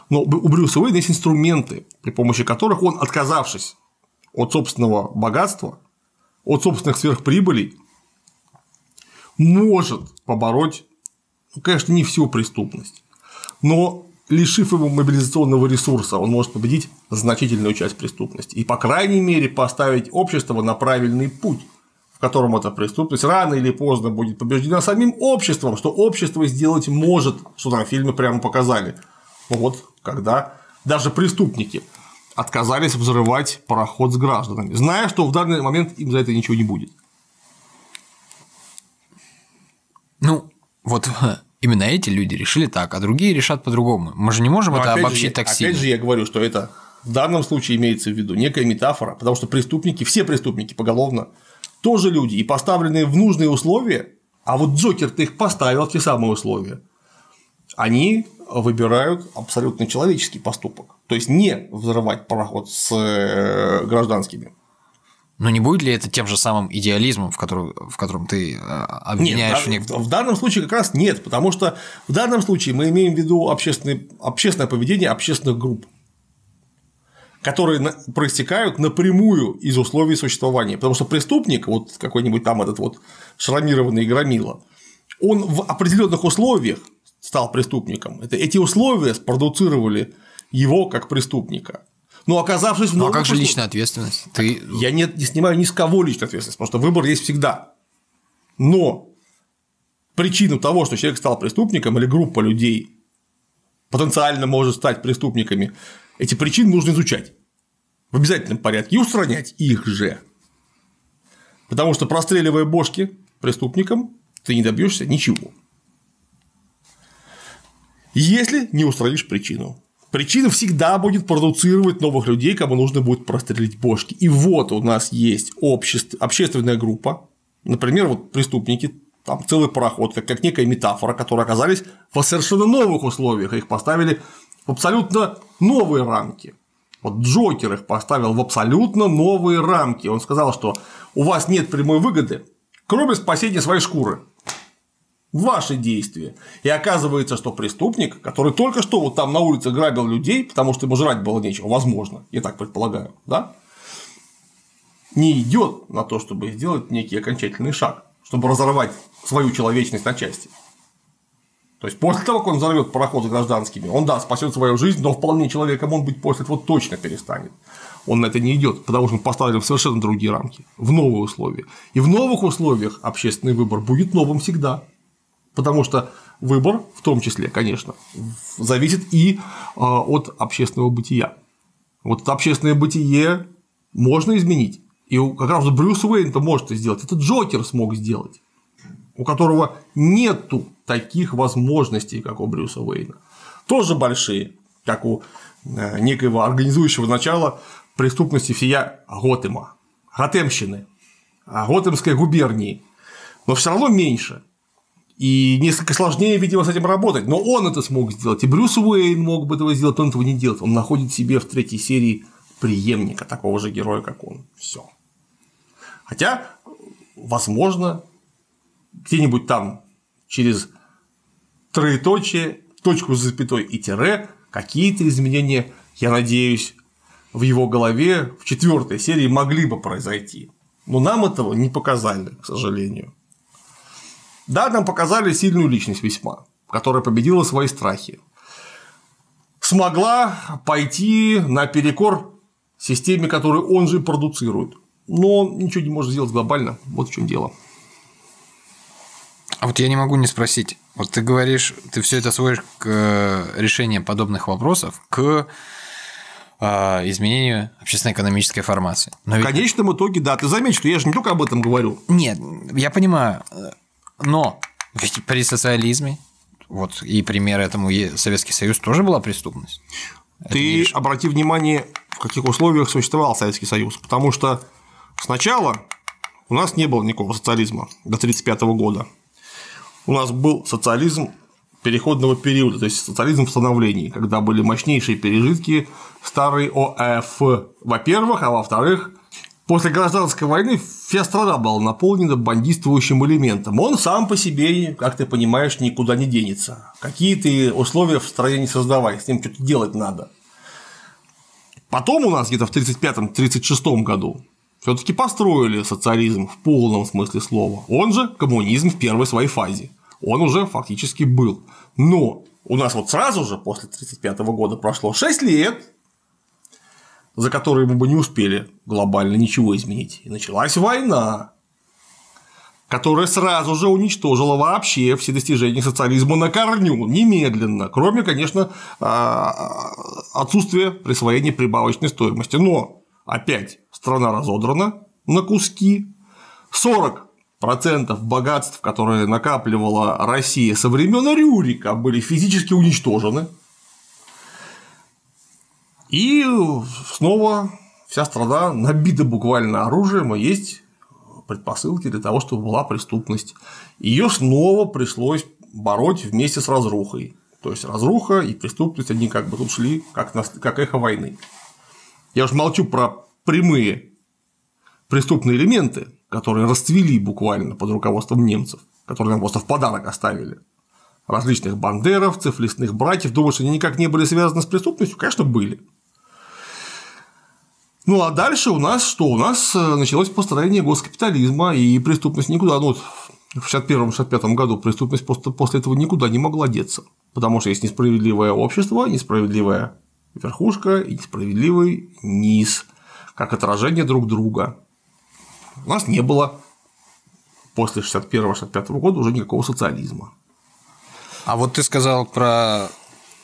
Но у Брюса Уэйна есть инструменты, при помощи которых он, отказавшись от собственного богатства, от собственных сверхприбылей, может побороть, ну, конечно, не всю преступность, но лишив его мобилизационного ресурса, он может победить значительную часть преступности и, по крайней мере, поставить общество на правильный путь, в котором эта преступность рано или поздно будет побеждена самим обществом, что общество сделать может, что там в фильме прямо показали. Вот, когда даже преступники отказались взрывать пароход с гражданами, зная, что в данный момент им за это ничего не будет. Ну, вот именно эти люди решили так, а другие решат по-другому. Мы же не можем Но это опять обобщить же, так опять сильно. же, я говорю, что это в данном случае имеется в виду некая метафора, потому что преступники, все преступники поголовно, тоже люди, и поставленные в нужные условия, а вот Джокер-то их поставил в те самые условия, они выбирают абсолютно человеческий поступок. То есть не взрывать пароход с э, гражданскими. Но не будет ли это тем же самым идеализмом, в котором, в котором ты э, обвиняешь Нет, в в, данном случае как раз нет, потому что в данном случае мы имеем в виду общественное, общественное поведение общественных групп, которые проистекают напрямую из условий существования. Потому что преступник, вот какой-нибудь там этот вот шрамированный громила, он в определенных условиях стал преступником. Это, эти условия спродуцировали его как преступника. Но оказавшись в Ну а новом как же личная ответственность? Ты... я не, не снимаю ни с кого личную ответственность, потому что выбор есть всегда. Но причину того, что человек стал преступником или группа людей потенциально может стать преступниками, эти причины нужно изучать. в обязательном порядке и устранять их же. Потому что простреливая бошки преступникам, ты не добьешься ничего. Если не устранишь причину. Причина всегда будет продуцировать новых людей, кому нужно будет прострелить бошки. И вот у нас есть общество, общественная группа, например, вот преступники, там целый пароход, как, как некая метафора, которые оказались в совершенно новых условиях, их поставили в абсолютно новые рамки. Вот Джокер их поставил в абсолютно новые рамки. Он сказал, что у вас нет прямой выгоды, кроме спасения своей шкуры. Ваши действия. И оказывается, что преступник, который только что вот там на улице грабил людей, потому что ему жрать было нечего, возможно, я так предполагаю, да, не идет на то, чтобы сделать некий окончательный шаг, чтобы разорвать свою человечность на части. То есть после того, как он взорвет пароход с гражданскими, он да, спасет свою жизнь, но вполне человеком он быть после этого точно перестанет. Он на это не идет, потому что он поставлен в совершенно другие рамки, в новые условия. И в новых условиях общественный выбор будет новым всегда. Потому что выбор, в том числе, конечно, зависит и а, от общественного бытия. Вот это общественное бытие можно изменить. И как раз Брюс Уэйн это может сделать. Это Джокер смог сделать у которого нету таких возможностей, как у Брюса Уэйна. Тоже большие, как у э, некоего организующего начала преступности всея Готэма, Готемщины, Готемской губернии, но все равно меньше. И несколько сложнее, видимо, с этим работать. Но он это смог сделать. И Брюс Уэйн мог бы этого сделать, он этого не делает. Он находит себе в третьей серии преемника такого же героя, как он. Все. Хотя, возможно, где-нибудь там через троеточие, точку с запятой и тире какие-то изменения, я надеюсь, в его голове в четвертой серии могли бы произойти. Но нам этого не показали, к сожалению. Да, нам показали сильную личность весьма, которая победила свои страхи. Смогла пойти наперекор системе, которую он же продуцирует. Но ничего не может сделать глобально. Вот в чем дело. А вот я не могу не спросить. Вот ты говоришь, ты все это сводишь к э, решению подобных вопросов, к э, изменению общественно-экономической формации. Но ведь... В конечном итоге, да. Ты заметь, что я же не только об этом говорю. Нет, я понимаю. Но ведь при социализме, вот и пример этому Советский Союз тоже была преступность. Ты не... обрати внимание, в каких условиях существовал Советский Союз. Потому что сначала у нас не было никакого социализма до 1935 года у нас был социализм переходного периода, то есть социализм в становлении, когда были мощнейшие пережитки старой ОФ, во-первых, а во-вторых, после гражданской войны вся страна была наполнена бандитствующим элементом. Он сам по себе, как ты понимаешь, никуда не денется. Какие ты условия в стране не создавай, с ним что-то делать надо. Потом у нас где-то в 1935-1936 году все-таки построили социализм в полном смысле слова. Он же коммунизм в первой своей фазе. Он уже фактически был. Но у нас вот сразу же после 1935 года прошло 6 лет, за которые мы бы не успели глобально ничего изменить. И началась война, которая сразу же уничтожила вообще все достижения социализма на корню, немедленно, кроме, конечно, а, отсутствия присвоения прибавочной стоимости. Но опять страна разодрана на куски, 40 процентов богатств, которые накапливала Россия со времен Рюрика, были физически уничтожены. И снова вся страна набита буквально оружием, и есть предпосылки для того, чтобы была преступность. Ее снова пришлось бороть вместе с разрухой. То есть разруха и преступность, они как бы тут шли как, на, как эхо войны. Я уж молчу про прямые преступные элементы, которые расцвели буквально под руководством немцев, которые нам просто в подарок оставили. Различных бандеровцев, лесных братьев, думаешь, они никак не были связаны с преступностью? Конечно, были. Ну а дальше у нас что? У нас э, началось построение госкапитализма, и преступность никуда, ну, в 61-65 году преступность после, этого никуда не могла деться, потому что есть несправедливое общество, несправедливая верхушка и несправедливый низ, как отражение друг друга. У нас не было после 61-65 года уже никакого социализма. А вот ты сказал про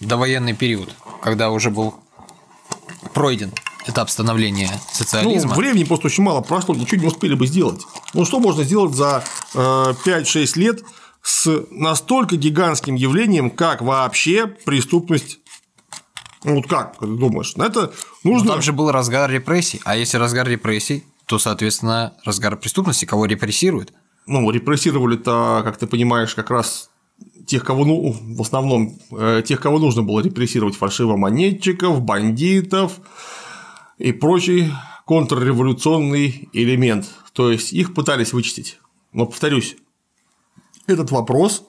довоенный период, когда уже был пройден этап становления социализма. Ну, времени просто очень мало прошло, ничего не успели бы сделать. Ну, что можно сделать за э, 5-6 лет с настолько гигантским явлением, как вообще преступность ну, вот как ты думаешь? Это нужно... Но там же был разгар репрессий. А если разгар репрессий, то, соответственно, разгар преступности, кого репрессируют? Ну, репрессировали-то, как ты понимаешь, как раз тех, кого, ну, в основном, э, тех, кого нужно было репрессировать, фальшивомонетчиков, бандитов и прочий контрреволюционный элемент. То есть их пытались вычистить. Но, повторюсь, этот вопрос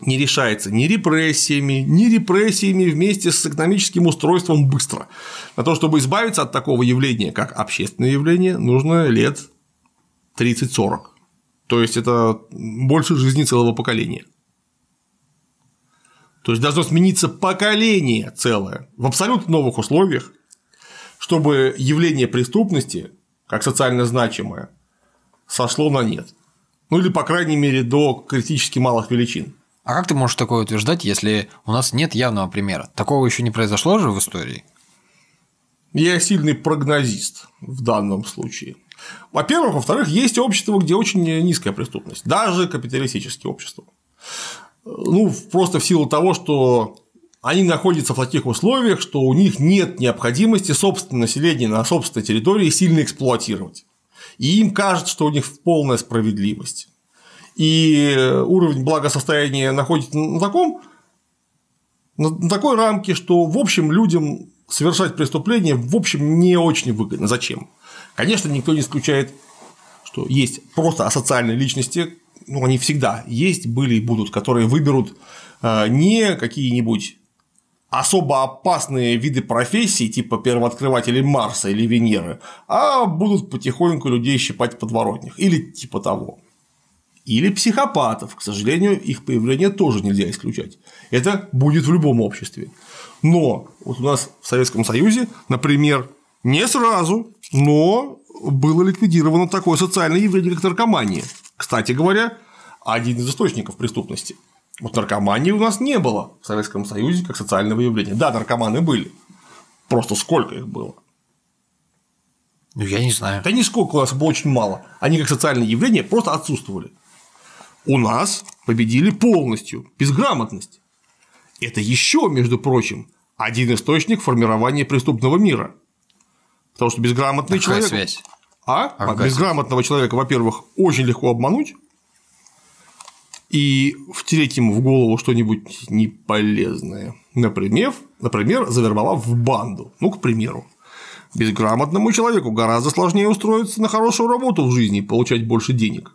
не решается ни репрессиями, ни репрессиями вместе с экономическим устройством быстро. На то, чтобы избавиться от такого явления, как общественное явление, нужно лет 30-40. То есть это больше жизни целого поколения. То есть должно смениться поколение целое в абсолютно новых условиях, чтобы явление преступности, как социально значимое, сошло на нет. Ну или, по крайней мере, до критически малых величин. А как ты можешь такое утверждать, если у нас нет явного примера? Такого еще не произошло же в истории? Я сильный прогнозист в данном случае. Во-первых, во-вторых, есть общество, где очень низкая преступность, даже капиталистические общества. Ну, просто в силу того, что они находятся в таких условиях, что у них нет необходимости собственное население на собственной территории сильно эксплуатировать. И им кажется, что у них полная справедливость и уровень благосостояния находится на таком на такой рамке, что в общем людям совершать преступление в общем не очень выгодно. Зачем? Конечно, никто не исключает, что есть просто асоциальные личности, ну, они всегда есть, были и будут, которые выберут э, не какие-нибудь особо опасные виды профессий, типа первооткрывателей Марса или Венеры, а будут потихоньку людей щипать в подворотнях или типа того или психопатов. К сожалению, их появление тоже нельзя исключать. Это будет в любом обществе. Но вот у нас в Советском Союзе, например, не сразу, но было ликвидировано такое социальное явление, как наркомания. Кстати говоря, один из источников преступности. Вот наркомании у нас не было в Советском Союзе как социального явления. Да, наркоманы были. Просто сколько их было? Ну, я не знаю. Да нисколько у нас было очень мало. Они как социальное явление просто отсутствовали у нас победили полностью безграмотность. Это еще, между прочим, один источник формирования преступного мира. Потому что безграмотный Какая человек. Связь? А? а безграмотного человека, во-первых, очень легко обмануть и втереть ему в голову что-нибудь неполезное. Например, например, завербовав в банду. Ну, к примеру. Безграмотному человеку гораздо сложнее устроиться на хорошую работу в жизни и получать больше денег.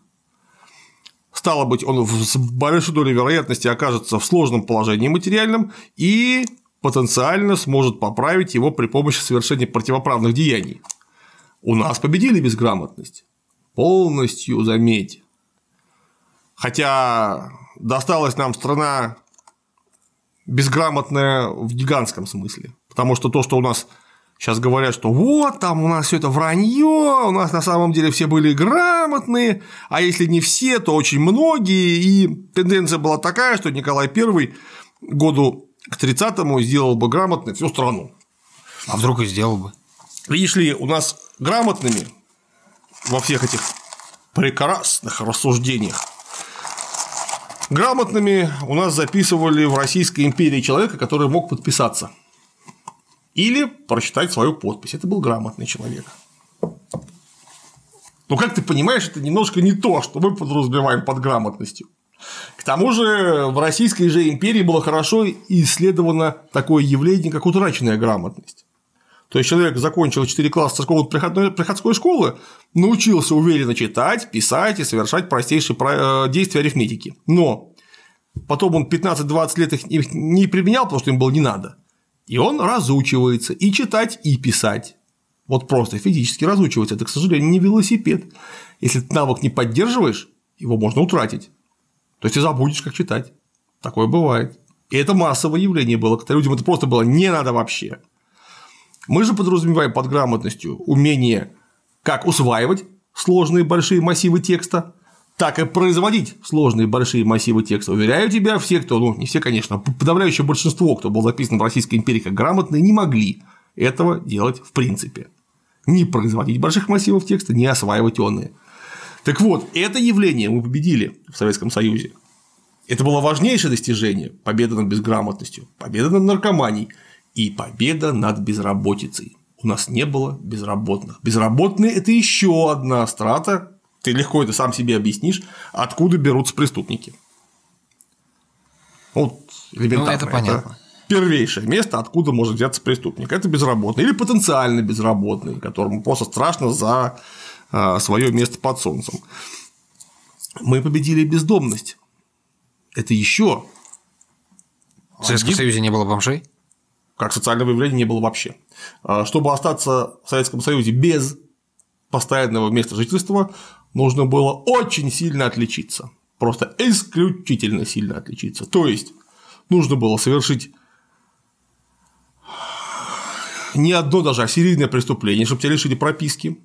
Стало быть, он с большой долей вероятности окажется в сложном положении материальном и потенциально сможет поправить его при помощи совершения противоправных деяний. У нас победили безграмотность. Полностью, заметь. Хотя досталась нам страна безграмотная в гигантском смысле. Потому что то, что у нас Сейчас говорят, что вот там у нас все это вранье, у нас на самом деле все были грамотные, а если не все, то очень многие. И тенденция была такая, что Николай I году к 30-му сделал бы грамотной всю страну. А вдруг и сделал бы? Видишь ли, у нас грамотными во всех этих прекрасных рассуждениях грамотными у нас записывали в Российской империи человека, который мог подписаться – или прочитать свою подпись. Это был грамотный человек. Но, как ты понимаешь, это немножко не то, что мы подразумеваем под грамотностью. К тому же в Российской же империи было хорошо исследовано такое явление, как утраченная грамотность. То есть человек закончил 4 класса церковной приходской школы, научился уверенно читать, писать и совершать простейшие э, действия арифметики. Но потом он 15-20 лет их не применял, потому что им было не надо. И он разучивается и читать, и писать. Вот просто физически разучивается. Это, к сожалению, не велосипед. Если ты навык не поддерживаешь, его можно утратить. То есть ты забудешь, как читать. Такое бывает. И это массовое явление было, когда людям это просто было не надо вообще. Мы же подразумеваем под грамотностью умение как усваивать сложные большие массивы текста, так и производить сложные большие массивы текста. Уверяю тебя, все, кто, ну, не все, конечно, подавляющее большинство, кто был записан в Российской империи как грамотные, не могли этого делать в принципе. Не производить больших массивов текста, не осваивать онные. Так вот, это явление мы победили в Советском Союзе. Это было важнейшее достижение – победа над безграмотностью, победа над наркоманией и победа над безработицей. У нас не было безработных. Безработные – это еще одна страта, ты легко это сам себе объяснишь, откуда берутся преступники. Вот элементарно. Ну, это понятно. Это первейшее место, откуда может взяться преступник. Это безработный или потенциально безработный, которому просто страшно за а, свое место под солнцем. Мы победили бездомность. Это еще. В Советском один... Союзе не было бомжей? Как социального явления не было вообще. А, чтобы остаться в Советском Союзе без постоянного места жительства, нужно было очень сильно отличиться. Просто исключительно сильно отличиться. То есть нужно было совершить не одно даже, а серийное преступление, чтобы тебя лишили прописки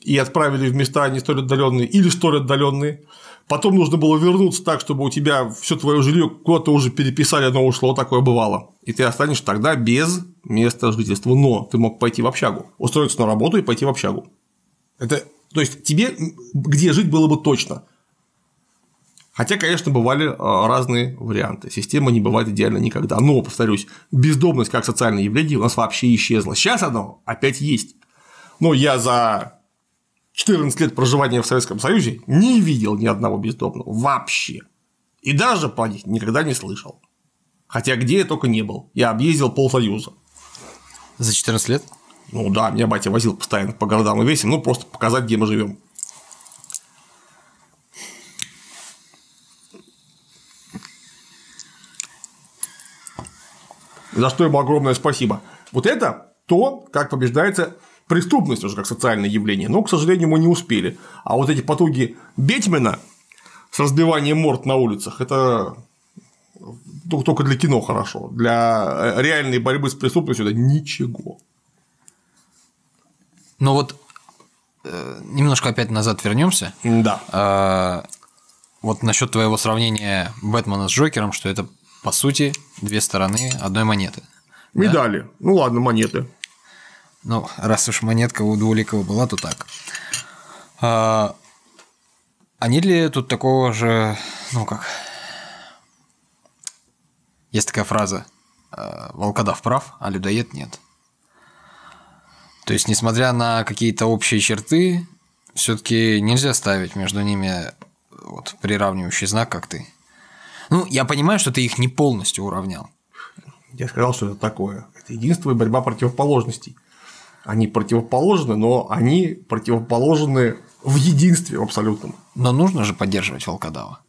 и отправили в места не столь отдаленные или столь отдаленные. Потом нужно было вернуться так, чтобы у тебя все твое жилье куда-то уже переписали, оно ушло, такое бывало. И ты останешься тогда без места жительства. Но ты мог пойти в общагу, устроиться на работу и пойти в общагу. Это, то есть тебе где жить было бы точно. Хотя, конечно, бывали а, разные варианты. Система не бывает идеально никогда. Но, повторюсь, бездомность как социальное явление у нас вообще исчезла. Сейчас оно опять есть. Но я за 14 лет проживания в Советском Союзе не видел ни одного бездомного. Вообще. И даже по них никогда не слышал. Хотя где я только не был. Я объездил полсоюза. За 14 лет? Ну да, меня батя возил постоянно по городам и весим, ну просто показать, где мы живем. за что ему огромное спасибо. Вот это то, как побеждается преступность уже как социальное явление, но, к сожалению, мы не успели. А вот эти потуги Бетмена с разбиванием морд на улицах – это только для кино хорошо. Для э, реальной борьбы с преступностью это ничего. Ну вот э, немножко опять назад вернемся. Да. А, вот насчет твоего сравнения Бэтмена с Джокером, что это по сути, две стороны одной монеты. Медали. Да? Ну ладно, монеты. Ну, раз уж монетка у Двуликова была, то так. А, а ли тут такого же, ну как, есть такая фраза а, «волкодав прав, а людоед нет». То есть, несмотря на какие-то общие черты, все-таки нельзя ставить между ними вот, приравнивающий знак, как ты ну, я понимаю, что ты их не полностью уравнял. Я сказал, что это такое. Это единство и борьба противоположностей. Они противоположны, но они противоположны в единстве в абсолютном. Но нужно же поддерживать волкодава.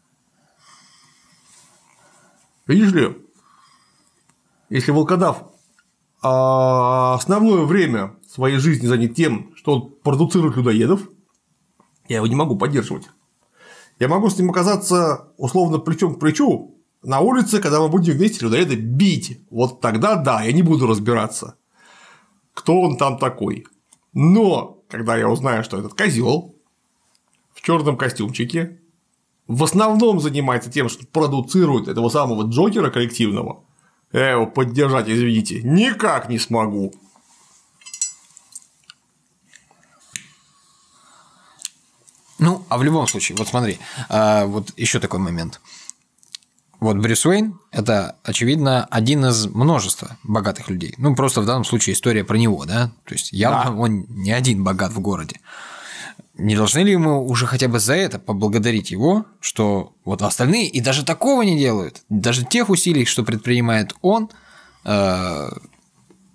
Видишь ли, если волкодав а, основное время своей жизни занят тем, что он продуцирует людоедов, я его не могу поддерживать. Я могу с ним оказаться условно плечом к плечу на улице, когда мы будем вместе людоеда бить. Вот тогда да, я не буду разбираться, кто он там такой. Но когда я узнаю, что этот козел в черном костюмчике в основном занимается тем, что продуцирует этого самого Джокера коллективного, я его поддержать, извините, никак не смогу. Ну, а в любом случае, вот смотри, а, вот еще такой момент. Вот Брюс Уэйн – это, очевидно, один из множества богатых людей. Ну, просто в данном случае история про него, да? То есть, явно да. он не один богат в городе. Не должны ли мы уже хотя бы за это поблагодарить его, что вот остальные и даже такого не делают, даже тех усилий, что предпринимает он, э,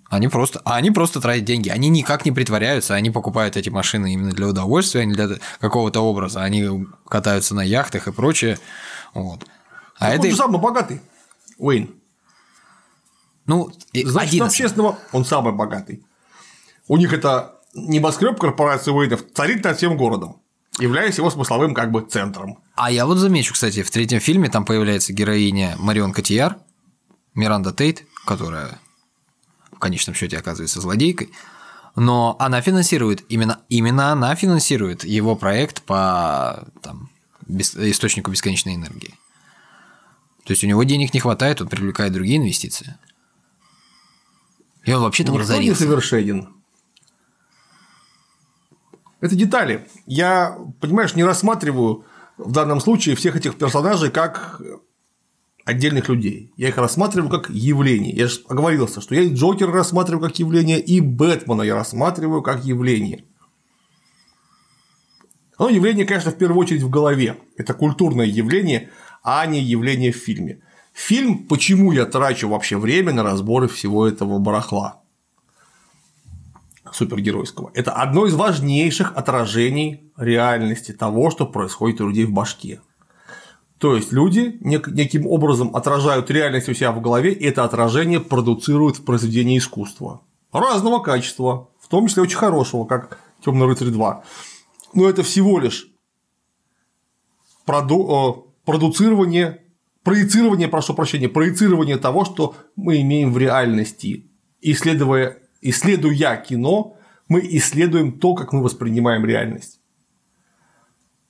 они просто, а они просто тратят деньги. Они никак не притворяются, они покупают эти машины именно для удовольствия, а не для какого-то образа. Они катаются на яхтах и прочее. Вот. А это... Он же самый богатый, Уэйн. Ну, Значит, один общественного он самый богатый. У них это небоскреб корпорации Уэйнов царит над всем городом, являясь его смысловым как бы центром. А я вот замечу, кстати, в третьем фильме там появляется героиня Марион Котияр, Миранда Тейт, которая в конечном счете оказывается злодейкой, но она финансирует, именно, именно она финансирует его проект по там, источнику бесконечной энергии. То есть у него денег не хватает, он привлекает другие инвестиции. И он вообще там Никто не разорился. совершенен. Это детали. Я, понимаешь, не рассматриваю в данном случае всех этих персонажей как отдельных людей. Я их рассматриваю как явление. Я же оговорился, что я и Джокера рассматриваю как явление, и Бэтмена я рассматриваю как явление. Оно явление, конечно, в первую очередь в голове. Это культурное явление, а не явление в фильме. Фильм, почему я трачу вообще время на разборы всего этого барахла супергеройского. Это одно из важнейших отражений реальности того, что происходит у людей в башке. То есть люди нек- неким образом отражают реальность у себя в голове, и это отражение продуцируют в произведении искусства. Разного качества, в том числе очень хорошего, как Темный рыцарь 2. Но это всего лишь проду- продуцирование, проецирование, прошу прощения, проецирование того, что мы имеем в реальности. Исследуя, исследуя кино, мы исследуем то, как мы воспринимаем реальность.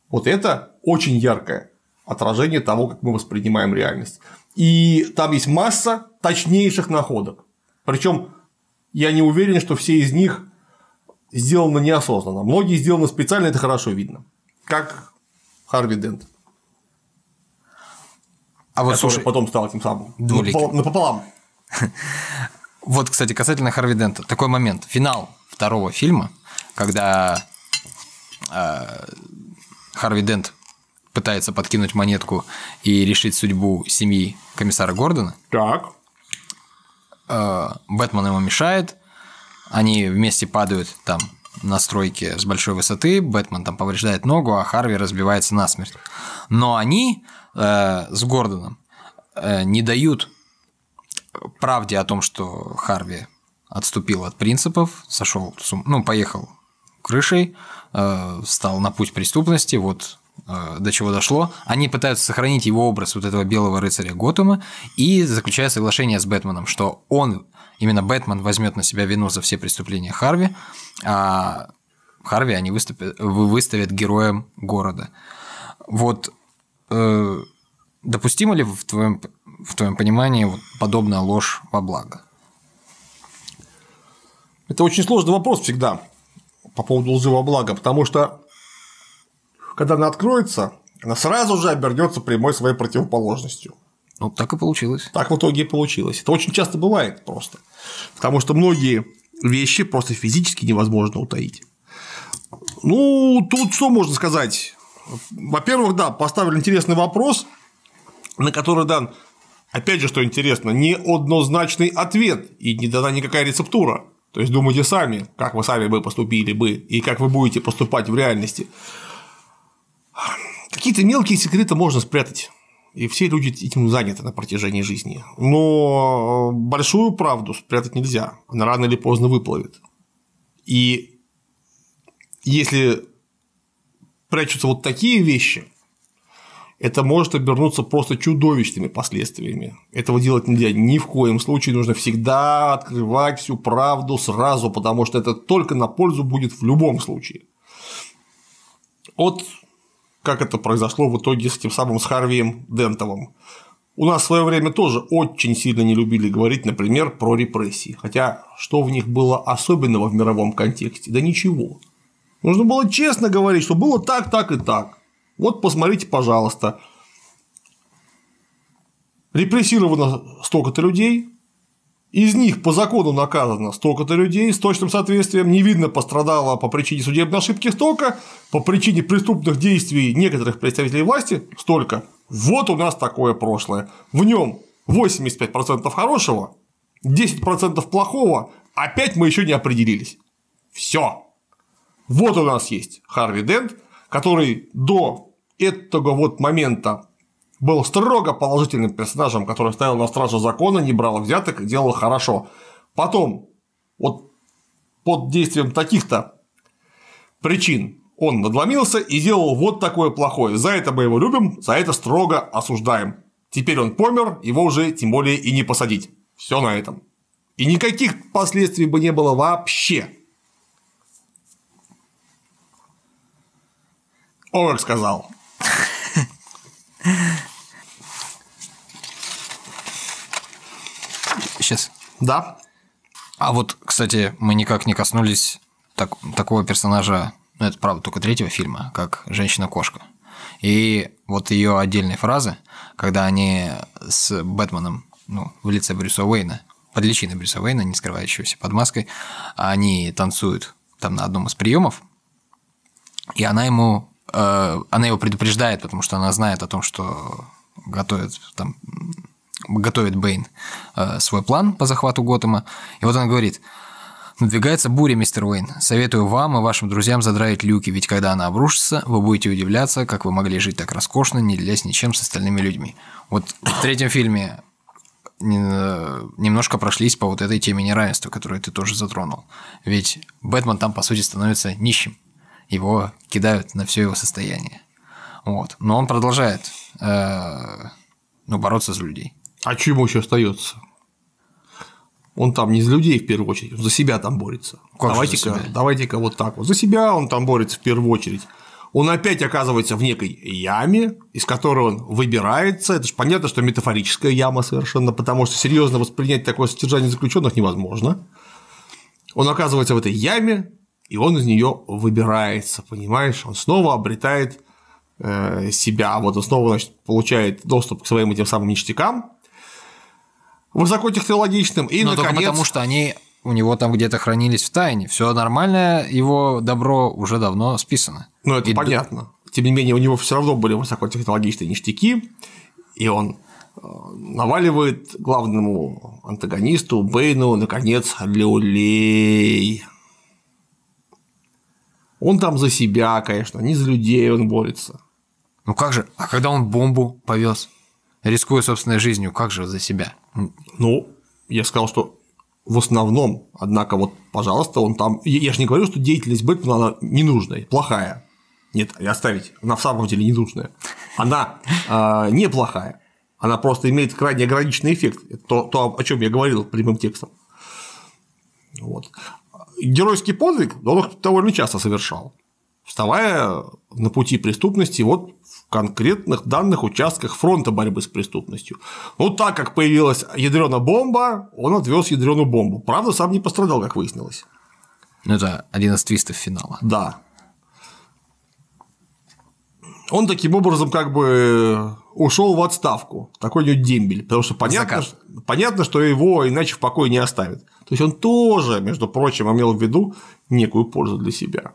Вот это очень яркое отражение того, как мы воспринимаем реальность. И там есть масса точнейших находок. Причем я не уверен, что все из них сделаны неосознанно. Многие сделаны специально, это хорошо видно. Как Харви Дент, А вот слушай, потом стал этим самым. Двуликим. Напополам. Вот, кстати, касательно Харви Дента. Такой момент. Финал второго фильма, когда э, Харви Дент пытается подкинуть монетку и решить судьбу семьи комиссара Гордона, Так. э, Бэтмен ему мешает, они вместе падают там на стройке с большой высоты, Бэтмен там повреждает ногу, а Харви разбивается насмерть. Но они э, с Гордоном э, не дают правде о том, что Харви отступил от принципов, сошел, ну, поехал крышей, э, встал на путь преступности, вот э, до чего дошло. Они пытаются сохранить его образ вот этого белого рыцаря Готэма и заключая соглашение с Бэтменом, что он, именно Бэтмен возьмет на себя вину за все преступления Харви, а Харви они выступят, вы- выставят героем города. Вот э, допустимо ли в твоем, в твоем понимании вот подобная ложь во благо? Это очень сложный вопрос всегда по поводу лжи во благо, потому что когда она откроется, она сразу же обернется прямой своей противоположностью. Ну, так и получилось. Так в итоге и получилось. Это очень часто бывает просто. Потому что многие вещи просто физически невозможно утаить. Ну, тут что можно сказать? Во-первых, да, поставили интересный вопрос, на который дан, опять же, что интересно, не однозначный ответ и не дана никакая рецептура. То есть думайте сами, как вы сами бы поступили бы и как вы будете поступать в реальности. Какие-то мелкие секреты можно спрятать. И все люди этим заняты на протяжении жизни. Но большую правду спрятать нельзя. Она рано или поздно выплывет. И если прячутся вот такие вещи, это может обернуться просто чудовищными последствиями. Этого делать нельзя ни в коем случае. Нужно всегда открывать всю правду сразу, потому что это только на пользу будет в любом случае. Вот как это произошло в итоге с тем самым с Харвием Дентовым. У нас в свое время тоже очень сильно не любили говорить, например, про репрессии. Хотя что в них было особенного в мировом контексте? Да ничего. Нужно было честно говорить, что было так, так и так. Вот посмотрите, пожалуйста. Репрессировано столько-то людей, из них по закону наказано столько-то людей с точным соответствием, невидно пострадало по причине судебной ошибки столько, по причине преступных действий некоторых представителей власти столько. Вот у нас такое прошлое. В нем 85% хорошего, 10% плохого, опять мы еще не определились. Все. Вот у нас есть Харви Дент, который до этого вот момента был строго положительным персонажем, который стоял на страже закона, не брал взяток делал хорошо. Потом, вот под действием таких-то причин он надломился и сделал вот такое плохое. За это мы его любим, за это строго осуждаем. Теперь он помер, его уже тем более и не посадить. Все на этом. И никаких последствий бы не было вообще. О, как сказал. Сейчас. Да. А вот, кстати, мы никак не коснулись так, такого персонажа, ну это правда только третьего фильма, как женщина-кошка. И вот ее отдельные фразы, когда они с Бэтменом, ну, в лице Брюса Уэйна, под личиной Брюса Уэйна, не скрывающегося под маской, они танцуют там на одном из приемов, и она ему, э, она его предупреждает, потому что она знает о том, что готовит там готовит Бэйн э, свой план по захвату Готэма. И вот он говорит, Надвигается буря, мистер Уэйн. Советую вам и вашим друзьям задраить люки, ведь когда она обрушится, вы будете удивляться, как вы могли жить так роскошно, не делясь ничем с остальными людьми. Вот в третьем фильме немножко прошлись по вот этой теме неравенства, которую ты тоже затронул. Ведь Бэтмен там, по сути, становится нищим. Его кидают на все его состояние. Вот. Но он продолжает э, ну, бороться за людей. А чему еще остается? Он там не за людей в первую очередь, он за себя там борется. давайте-ка, давайте-ка вот так вот. За себя он там борется в первую очередь. Он опять оказывается в некой яме, из которой он выбирается. Это же понятно, что метафорическая яма совершенно, потому что серьезно воспринять такое содержание заключенных невозможно. Он оказывается в этой яме, и он из нее выбирается, понимаешь? Он снова обретает э, себя, вот он снова значит, получает доступ к своим этим самым ништякам, высокотехнологичным. И, Но наконец... только потому, что они у него там где-то хранились в тайне. Все нормально, его добро уже давно списано. Ну, это и понятно. Тем не менее, у него все равно были высокотехнологичные ништяки, и он э, наваливает главному антагонисту Бейну, наконец, люлей. Он там за себя, конечно, не за людей он борется. Ну как же? А когда он бомбу повез, рискуя собственной жизнью, как же за себя? Ну, я сказал, что в основном, однако, вот, пожалуйста, он там. Я же не говорю, что деятельность Бэтмена она ненужная, плохая. Нет, оставить. Она в самом деле ненужная. Она э, неплохая. Она просто имеет крайне ограниченный эффект. Это то, то, о чем я говорил прямым текстом. Вот. Геройский подвиг он их довольно часто совершал, вставая на пути преступности вот конкретных данных участках фронта борьбы с преступностью. Ну, так как появилась ядреная бомба, он отвез ядреную бомбу. Правда, сам не пострадал, как выяснилось. Ну, это один из твистов финала. Да. Он таким образом как бы ушел в отставку. Такой у него дембель. Потому что понятно, что, понятно, что его иначе в покое не оставят. То есть он тоже, между прочим, имел в виду некую пользу для себя.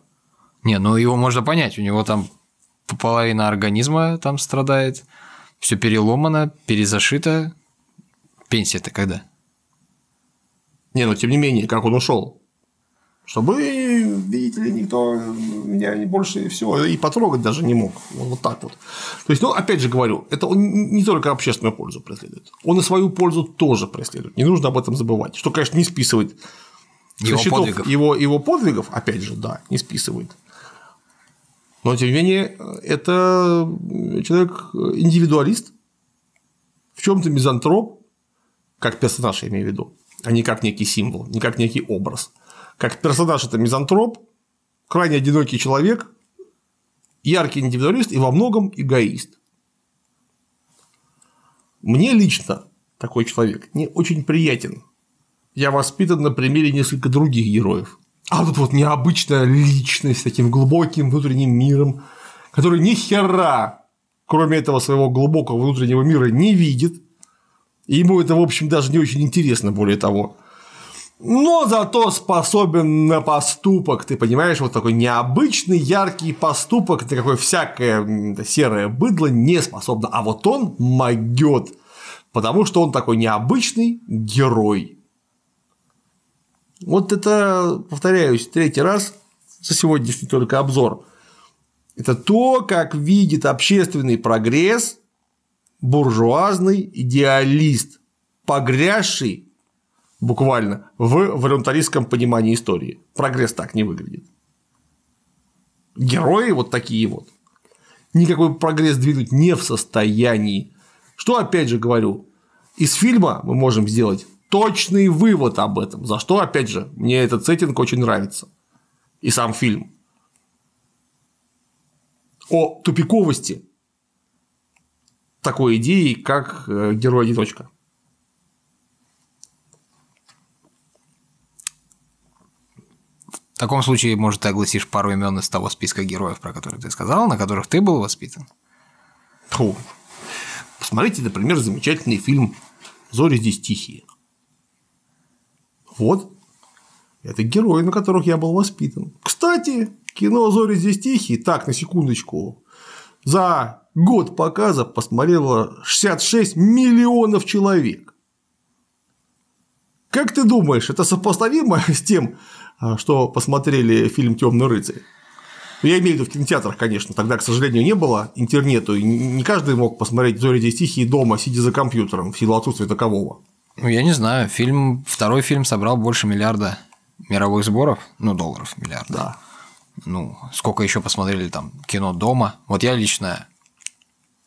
Не, ну его можно понять. У него там половина организма там страдает, все переломано, перезашито. Пенсия-то когда? Не, но тем не менее, как он ушел? Чтобы, видите ли, никто меня больше всего и потрогать даже не мог. Вот так вот. То есть, ну, опять же говорю, это он не только общественную пользу преследует, он и свою пользу тоже преследует. Не нужно об этом забывать. Что, конечно, не списывает его подвигов. Его, его подвигов, опять же, да, не списывает. Но, тем не менее, это человек индивидуалист, в чем-то мизантроп, как персонаж, я имею в виду, а не как некий символ, не как некий образ. Как персонаж это мизантроп, крайне одинокий человек, яркий индивидуалист и во многом эгоист. Мне лично такой человек не очень приятен. Я воспитан на примере несколько других героев. А тут вот необычная личность с таким глубоким внутренним миром, который ни хера, кроме этого своего глубокого внутреннего мира, не видит. И ему это, в общем, даже не очень интересно, более того. Но зато способен на поступок, ты понимаешь, вот такой необычный, яркий поступок, это какое всякое серое быдло не способно, а вот он могет, потому что он такой необычный герой. Вот это, повторяюсь, третий раз за сегодняшний только обзор. Это то, как видит общественный прогресс буржуазный идеалист, погрязший буквально в волюнтаристском понимании истории. Прогресс так не выглядит. Герои вот такие вот. Никакой прогресс двинуть не в состоянии. Что опять же говорю, из фильма мы можем сделать точный вывод об этом, за что, опять же, мне этот сеттинг очень нравится. И сам фильм. О тупиковости такой идеи, как э, герой-одиночка. таком случае, может, ты огласишь пару имен из того списка героев, про которые ты сказал, на которых ты был воспитан. Фу. Посмотрите, например, замечательный фильм «Зори здесь тихие». Вот. Это герои, на которых я был воспитан. Кстати, кино «Зори здесь тихие», так, на секундочку, за год показа посмотрело 66 миллионов человек. Как ты думаешь, это сопоставимо с тем, а, что посмотрели фильм Темный рыцарь? Я имею в виду в кинотеатрах, конечно, тогда, к сожалению, не было интернету, и не каждый мог посмотреть «Зори здесь тихие» дома, сидя за компьютером, в силу отсутствия такового. Ну, я не знаю, фильм, второй фильм собрал больше миллиарда мировых сборов, ну, долларов миллиарда. Да. Ну, сколько еще посмотрели там кино дома. Вот я лично,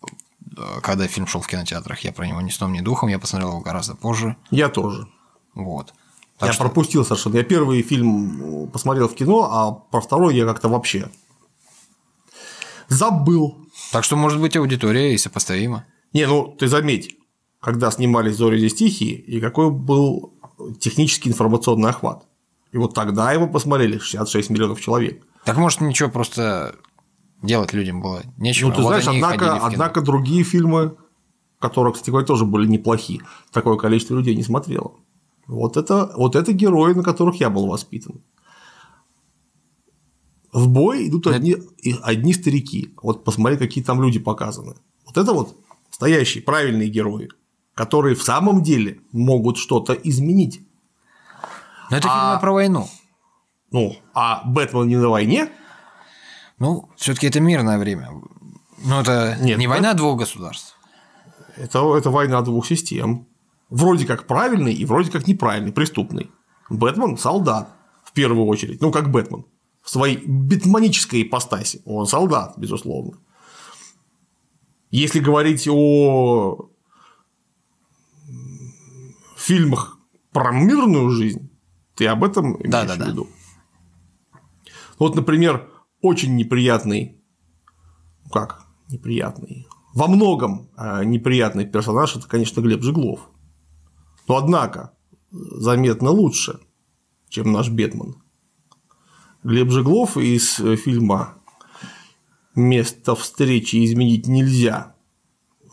э, когда фильм шел в кинотеатрах, я про него ни сном, ни духом, я посмотрел его гораздо позже. Я тоже. Вот. Так я что... пропустил совершенно. Я первый фильм посмотрел в кино, а про второй я как-то вообще забыл. Так что, может быть, аудитория и сопоставима. Не, ну ты заметь, когда снимались «Зори здесь тихие», и какой был технический информационный охват. И вот тогда его посмотрели 66 миллионов человек. Так может ничего просто делать людям было нечего. Ну ты вот знаешь, однако, однако другие фильмы, которые, кстати говоря, тоже были неплохие, такое количество людей не смотрело. Вот это, вот это герои, на которых я был воспитан. В бой идут одни, одни старики. Вот посмотри, какие там люди показаны. Вот это вот настоящие, правильные герои, которые в самом деле могут что-то изменить. Но это а... про войну. Ну, а Бэтмен не на войне? Ну, все-таки это мирное время. Ну, это Нет, не война Бэт... двух государств. Это, это война двух систем. Вроде как правильный и вроде как неправильный, преступный. Бэтмен – солдат, в первую очередь. Ну, как Бэтмен. В своей бэтменической ипостаси. Он солдат, безусловно. Если говорить о фильмах про мирную жизнь, ты об этом имеешь да, да, в виду? Да. Вот, например, очень неприятный, ну как неприятный, во многом э, неприятный персонаж – это, конечно, Глеб Жиглов. Но, однако, заметно лучше, чем наш Бетман. Глеб Жиглов из фильма «Место встречи изменить нельзя».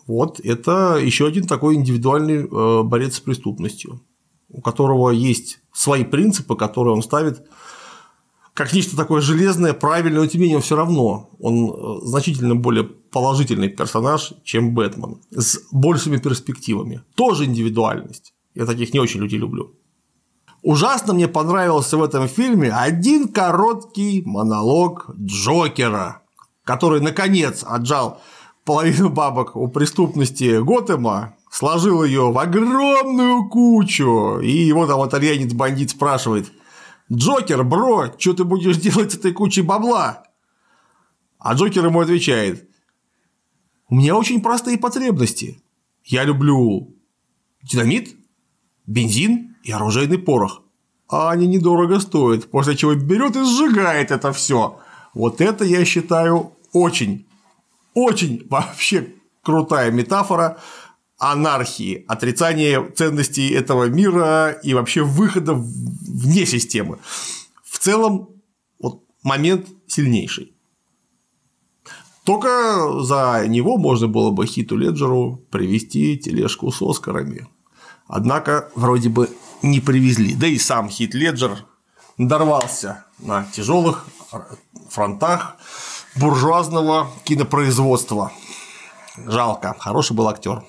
Вот это еще один такой индивидуальный э, борец с преступностью, у которого есть свои принципы, которые он ставит как нечто такое железное, правильное, но тем не менее все равно он э, значительно более положительный персонаж, чем Бэтмен, с большими перспективами. Тоже индивидуальность. Я таких не очень людей люблю. Ужасно мне понравился в этом фильме один короткий монолог Джокера, который наконец отжал половину бабок у преступности Готэма, сложил ее в огромную кучу, и его там итальянец-бандит спрашивает «Джокер, бро, что ты будешь делать с этой кучей бабла?» А Джокер ему отвечает «У меня очень простые потребности. Я люблю динамит, бензин и оружейный порох. А они недорого стоят, после чего берет и сжигает это все. Вот это я считаю очень, очень вообще крутая метафора анархии, отрицания ценностей этого мира и вообще выхода вне системы. В целом, вот момент сильнейший. Только за него можно было бы Хиту Леджеру привести тележку с Оскарами. Однако, вроде бы не привезли. Да и сам Хит Леджер дорвался на тяжелых фронтах буржуазного кинопроизводства. Жалко, хороший был актер.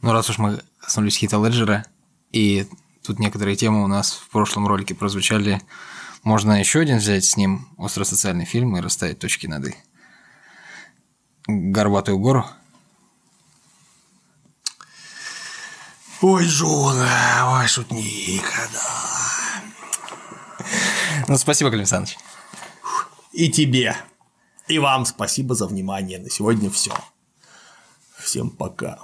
Ну, раз уж мы коснулись Хита Леджера, и тут некоторые темы у нас в прошлом ролике прозвучали, можно еще один взять с ним остросоциальный фильм и расставить точки над «и». «Горбатую гору» Ой, Джона, ой, шутник, да. Ну, спасибо, Клим Александрович. И тебе. И вам спасибо за внимание. На сегодня все. Всем пока.